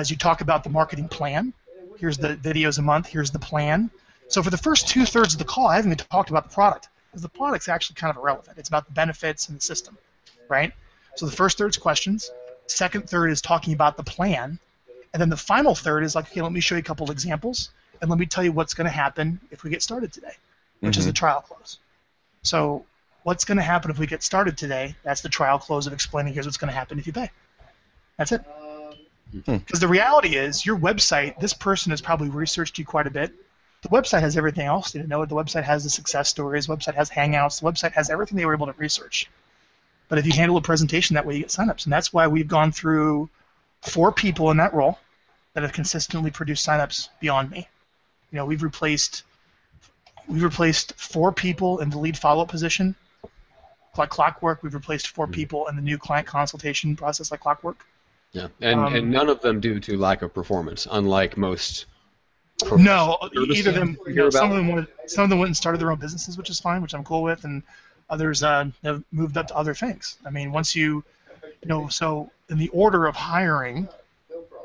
is you talk about the marketing plan. Here's the videos a month. Here's the plan. So for the first two thirds of the call, I haven't even talked about the product because the product's actually kind of irrelevant. It's about the benefits and the system, right? So the first third's questions. Second third is talking about the plan, and then the final third is like, okay, let me show you a couple examples, and let me tell you what's going to happen if we get started today, which is the mm-hmm. trial close. So what's going to happen if we get started today? That's the trial close of explaining here's what's going to happen if you pay. That's it. Hmm. Because the reality is, your website, this person has probably researched you quite a bit. The website has everything else need to know. The website has the success stories. The website has Hangouts. The website has everything they were able to research. But if you handle a presentation that way, you get signups, and that's why we've gone through four people in that role that have consistently produced signups beyond me. You know, we've replaced we've replaced four people in the lead follow-up position, like clockwork. We've replaced four people in the new client consultation process, like clockwork. Yeah, and Um, and none of them due to lack of performance, unlike most. No, either of them. teams You know, some of them went, some of them went and started their own businesses, which is fine, which I'm cool with, and others uh, have moved up to other things. I mean, once you, you know, so in the order of hiring,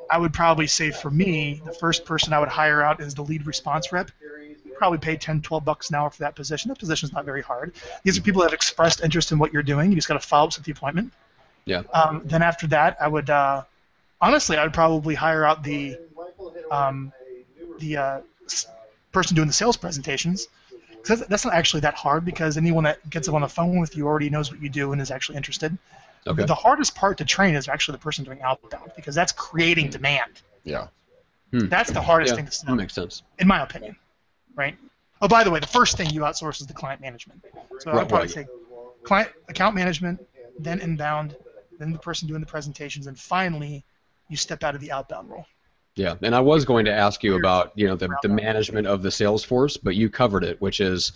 I would probably say for me, the first person I would hire out is the lead response rep. Probably pay 10, 12 bucks an hour for that position. That position's not very hard. These are people that have expressed interest in what you're doing. You just got to follow up with the appointment. Yeah. Um, then after that, I would uh, honestly, I would probably hire out the um, the uh, person doing the sales presentations. 'Cause that's, that's not actually that hard because anyone that gets up on the phone with you already knows what you do and is actually interested. Okay. The hardest part to train is actually the person doing outbound because that's creating demand. Yeah. Hmm. That's the hardest Yeah, thing to sell. that makes sense. in my opinion. Right? Oh, by the way, the first thing you outsource is the client management. So Right, I'd probably right. say client account management, then inbound, then the person doing the presentations, and finally you step out of the outbound role. Yeah, and I was going to ask you about you know the, the management of the sales force, but you covered it, which is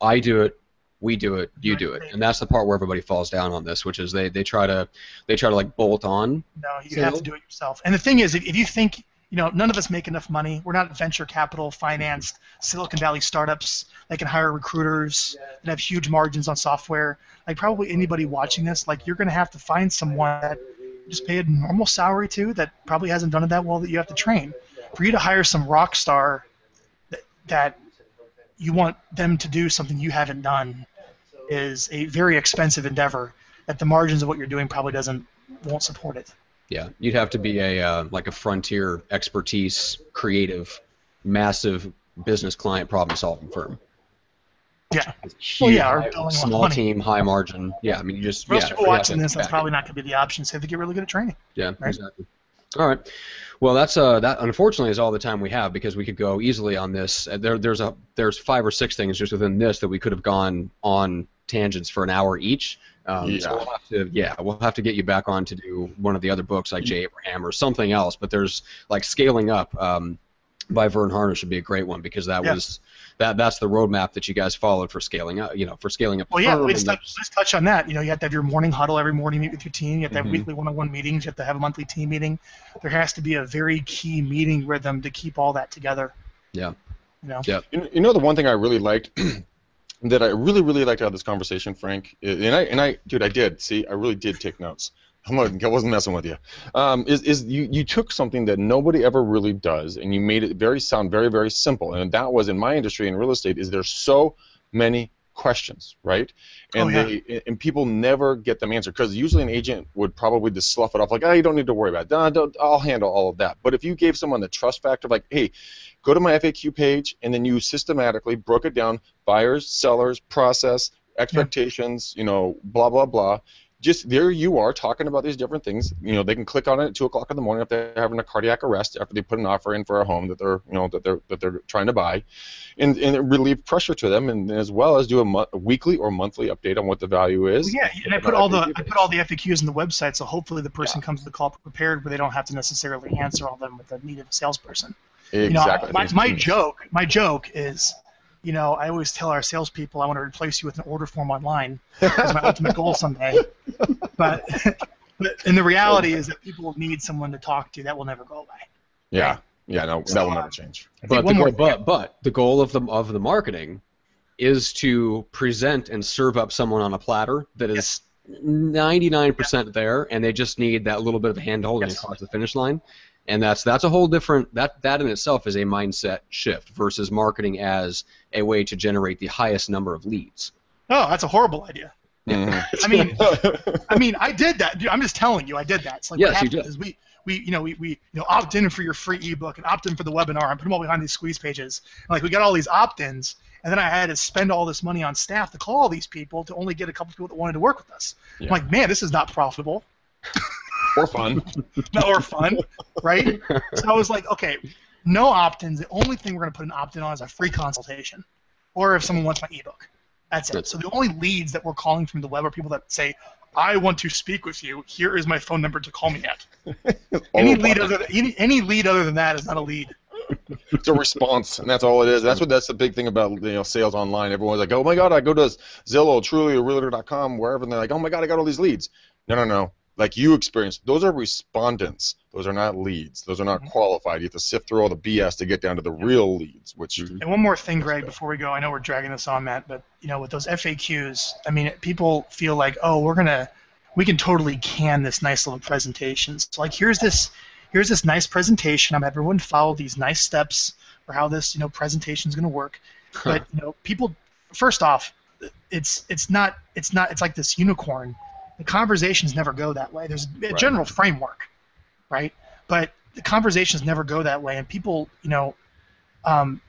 I do it, we do it, you do it, and that's the part where everybody falls down on this, which is they, they try to they try to like bolt on. No, you have to do it yourself. And the thing is, if, if you think, you know, none of us make enough money, we're not venture capital financed Silicon Valley startups that can hire recruiters that have huge margins on software. Like probably anybody watching this, like you're going to have to find someone that just pay a normal salary to that probably hasn't done it that well that you have to train. For you to hire some rock star that, that you want them to do something you haven't done is a very expensive endeavor that the margins of what you're doing probably doesn't won't support it. Yeah, you'd have to be a uh, like a frontier expertise, creative, massive business client problem solving firm. Yeah. Huge, Well, yeah, or high- billing a lot of small money. team, high margin. Yeah, I mean you just Most yeah, people you have watching this, that's probably not going to be the option. So they get really good at training. Yeah, right? exactly. All right. Well, that's uh, that unfortunately is all the time we have because we could go easily on this. Uh, There, there's a there's five or six things just within this that we could have gone on tangents for an hour each. Um, So Yeah. we'll have to yeah we'll have to get you back on to do one of the other books like Jay Abraham or something else. But there's like scaling up um, by Verne Harnish would be a great one because that Yeah. was that that's the roadmap that you guys followed for scaling up. You know for scaling up. Well, yeah, firm let's and touch, let's touch on that. You know, you have to have your morning huddle every morning, meet with your team. You have to have Mhm. weekly one-on-one meetings. You have to have a monthly team meeting. There has to be a very key meeting rhythm to keep all that together. Yeah. You know. Yeah. You know, you know the one thing I really liked that I really really liked out of this conversation, Frank, and I and I dude, I did see, I really did take notes. I'm I wasn't messing with you. Um, is is you you took something that nobody ever really does, and you made it very sound very very simple, and that was in my industry in real estate. Is there's so many questions, right? And Oh, yeah. they and people never get them answered because usually an agent would probably just slough it off like, oh, you don't need to worry about it. No, don't, I'll handle all of that. But if you gave someone the trust factor, like, hey, go to my FAQ page, and then you systematically broke it down: buyers, sellers, process, expectations, you know, blah blah blah. Just there you are talking about these different things. You know, they can click on it at two o'clock in the morning if they're having a cardiac arrest after they put an offer in for a home that they're you know that they're that they're trying to buy, and and relieve pressure to them, and as well as do a, mo- a weekly or monthly update on what the value is. Well, yeah, and I put all the I put all the FAQs in the website, so hopefully the person comes to the call prepared, where they don't have to necessarily answer all them with the need of a salesperson. Exactly. You know, my, my joke, my joke is, you know, I always tell our salespeople I want to replace you with an order form online. That's my ultimate goal someday. But, but and the reality is that people need someone to talk to. That will never go away. Yeah. Yeah. No, that will never change. But the, more goal, but but the goal of the of the marketing is to present and serve up someone on a platter that is 99% there, and they just need that little bit of hand holding Yes. across the finish line. And that's that's a whole different that that in itself is a mindset shift versus marketing as a way to generate the highest number of leads. Oh, that's a horrible idea. Mhm. I mean, I mean, I did that. Dude, I'm just telling you, I did that. It's like Yes, what you happens did. is we, we, you know, we, we, you know, opt in for your free ebook and opt in for the webinar and put them all behind these squeeze pages. And, like we got all these opt-ins, and then I had to spend all this money on staff to call all these people to only get a couple people that wanted to work with us. Yeah. I'm like, man, this is not profitable or fun. or fun, right? So I was like, okay, no opt-ins. The only thing we're going to put an opt-in on is a free consultation, or if someone wants my ebook. That's it. So the only leads that we're calling from the web are people that say, "I want to speak with you. Here is my phone number to call me at." Any oh, lead other than, any, any lead other than that is not a lead. it's a response, and that's all it is. That's what that's the big thing about you know sales online. Everyone's like, oh my god, I go to Zillow, Trulia, or Realtor.com, wherever, and they're like, oh my god, I got all these leads. No, no, no. Like you experienced, those are respondents. Those are not leads. Those are not Mhm. qualified. You have to sift through all the BS to get down to the real leads, which Mhm. And one more thing, Greg, before we go, I know we're dragging this on, Matt, but you know, with those FAQs, I mean, people feel like, oh, we're gonna, we can totally can this nice little presentation. So like, here's this, here's this nice presentation. I'm everyone follow these nice steps for how this, you know, presentation is gonna work. But you know, people, first off, it's it's not it's not it's like this unicorn. The conversations never go that way. There's a Right. general framework, right? But the conversations never go that way, and people, you know, um,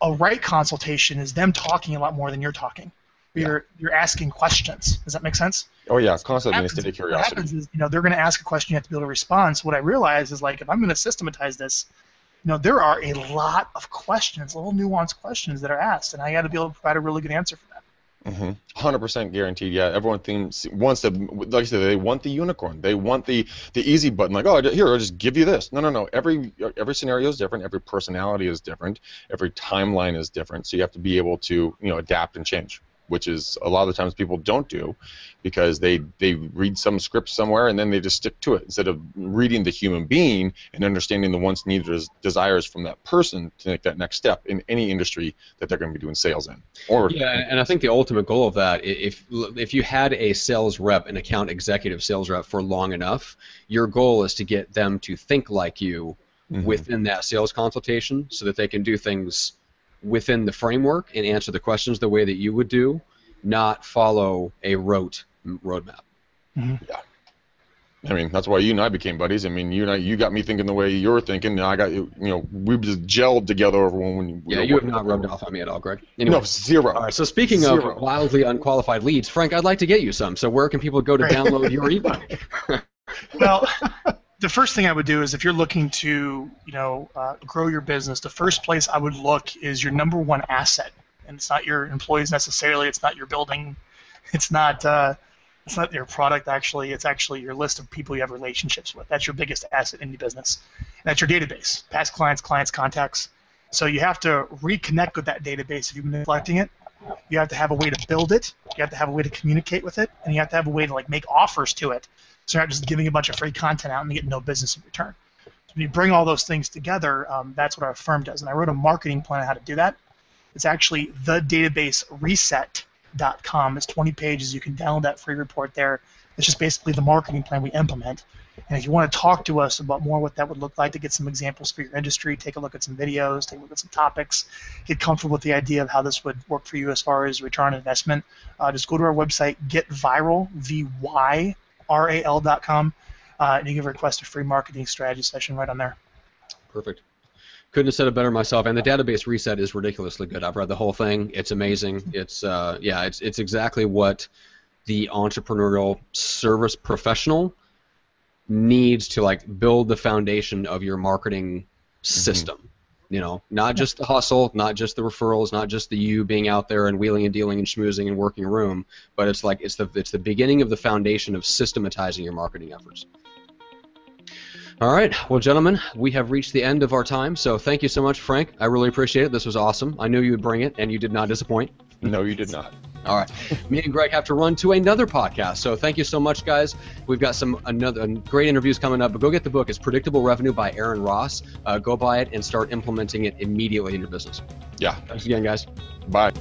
a right consultation is them talking a lot more than you're talking. You're you're asking questions. Does that make sense? oh yeah, constantly in a happens, state what curiosity. happens is, you know, they're going to ask a question, you have to be able to respond. So what I realize is, like, if I'm going to systematize this, you know, there are a lot of questions, little nuanced questions that are asked, and I got to be able to provide a really good answer for Mm-hmm. Hundred percent guaranteed. Yeah, everyone thinks wants to. Like I said, they want the unicorn. They want the the easy button. Like, oh, here, I'll just give you this. No, no, no. Every every scenario is different. Every personality is different. Every timeline is different. So you have to be able to you know adapt and change, which is a lot of the times people don't do, because they they read some script somewhere and then they just stick to it instead of reading the human being and understanding the wants, needs, desires from that person to take that next step in any industry that they're going to be doing sales in. Or Yeah, and I think the ultimate goal of that, if if you had a sales rep, an account executive sales rep for long enough, your goal is to get them to think like you Mhm. within that sales consultation, so that they can do things within the framework and answer the questions the way that you would do, not follow a rote m- roadmap. Mm-hmm. I mean, that's why you and I became buddies. I mean, you and I, you got me thinking the way you're thinking, and I got you. You know, we just gelled together over when we Yeah, were you have not rubbed off on me at all, Greg. Anyway. No, zero. All right, so speaking Zero. of wildly unqualified leads, Frank, I'd like to get you some. So where can people go to download your ebook? well, the first thing I would do is if you're looking to, you know, uh, grow your business, the first place I would look is your number one asset, and it's not your employees necessarily. It's not your building. It's not. Uh, it's not your product actually. It's actually your list of people you have relationships with. That's your biggest asset in your business. And that's your database, past clients, clients, contacts. So you have to reconnect with that database if you've been neglecting it. You have to have a way to build it. You have to have a way to communicate with it, and you have to have a way to like make offers to it. So you're not just giving a bunch of free content out and getting no business in return. So when you bring all those things together, um, that's what our firm does. And I wrote a marketing plan on how to do that. It's actually thedatabasereset.com. It's 20 pages. You can download that free report there. It's just basically the marketing plan we implement. And if you want to talk to us about more what that would look like to get some examples for your industry, take a look at some videos, take a look at some topics, get comfortable with the idea of how this would work for you as far as return on investment, uh, just go to our website, getvyral, V-Y, ral.com, uh, and you can request a free marketing strategy session right on there. Perfect. Couldn't have said it better myself. And the database reset is ridiculously good. I've read the whole thing. It's amazing. It's uh, yeah, it's it's exactly what the entrepreneurial service professional needs to like build the foundation of your marketing system. You know, not just the hustle, not just the referrals, not just the you being out there and wheeling and dealing and schmoozing and working a room, but it's like it's the it's the beginning of the foundation of systematizing your marketing efforts. All right, well, gentlemen, we have reached the end of our time. So thank you so much, Frank. I really appreciate it. This was awesome. I knew you would bring it, and you did not disappoint. No, you did not. All right. Me and Greg have to run to another podcast. So thank you so much, guys. We've got some another great interviews coming up. But go get the book. It's Predictable Revenue by Aaron Ross. Uh, go buy it and start implementing it immediately in your business. Yeah. Thanks again, guys. Bye.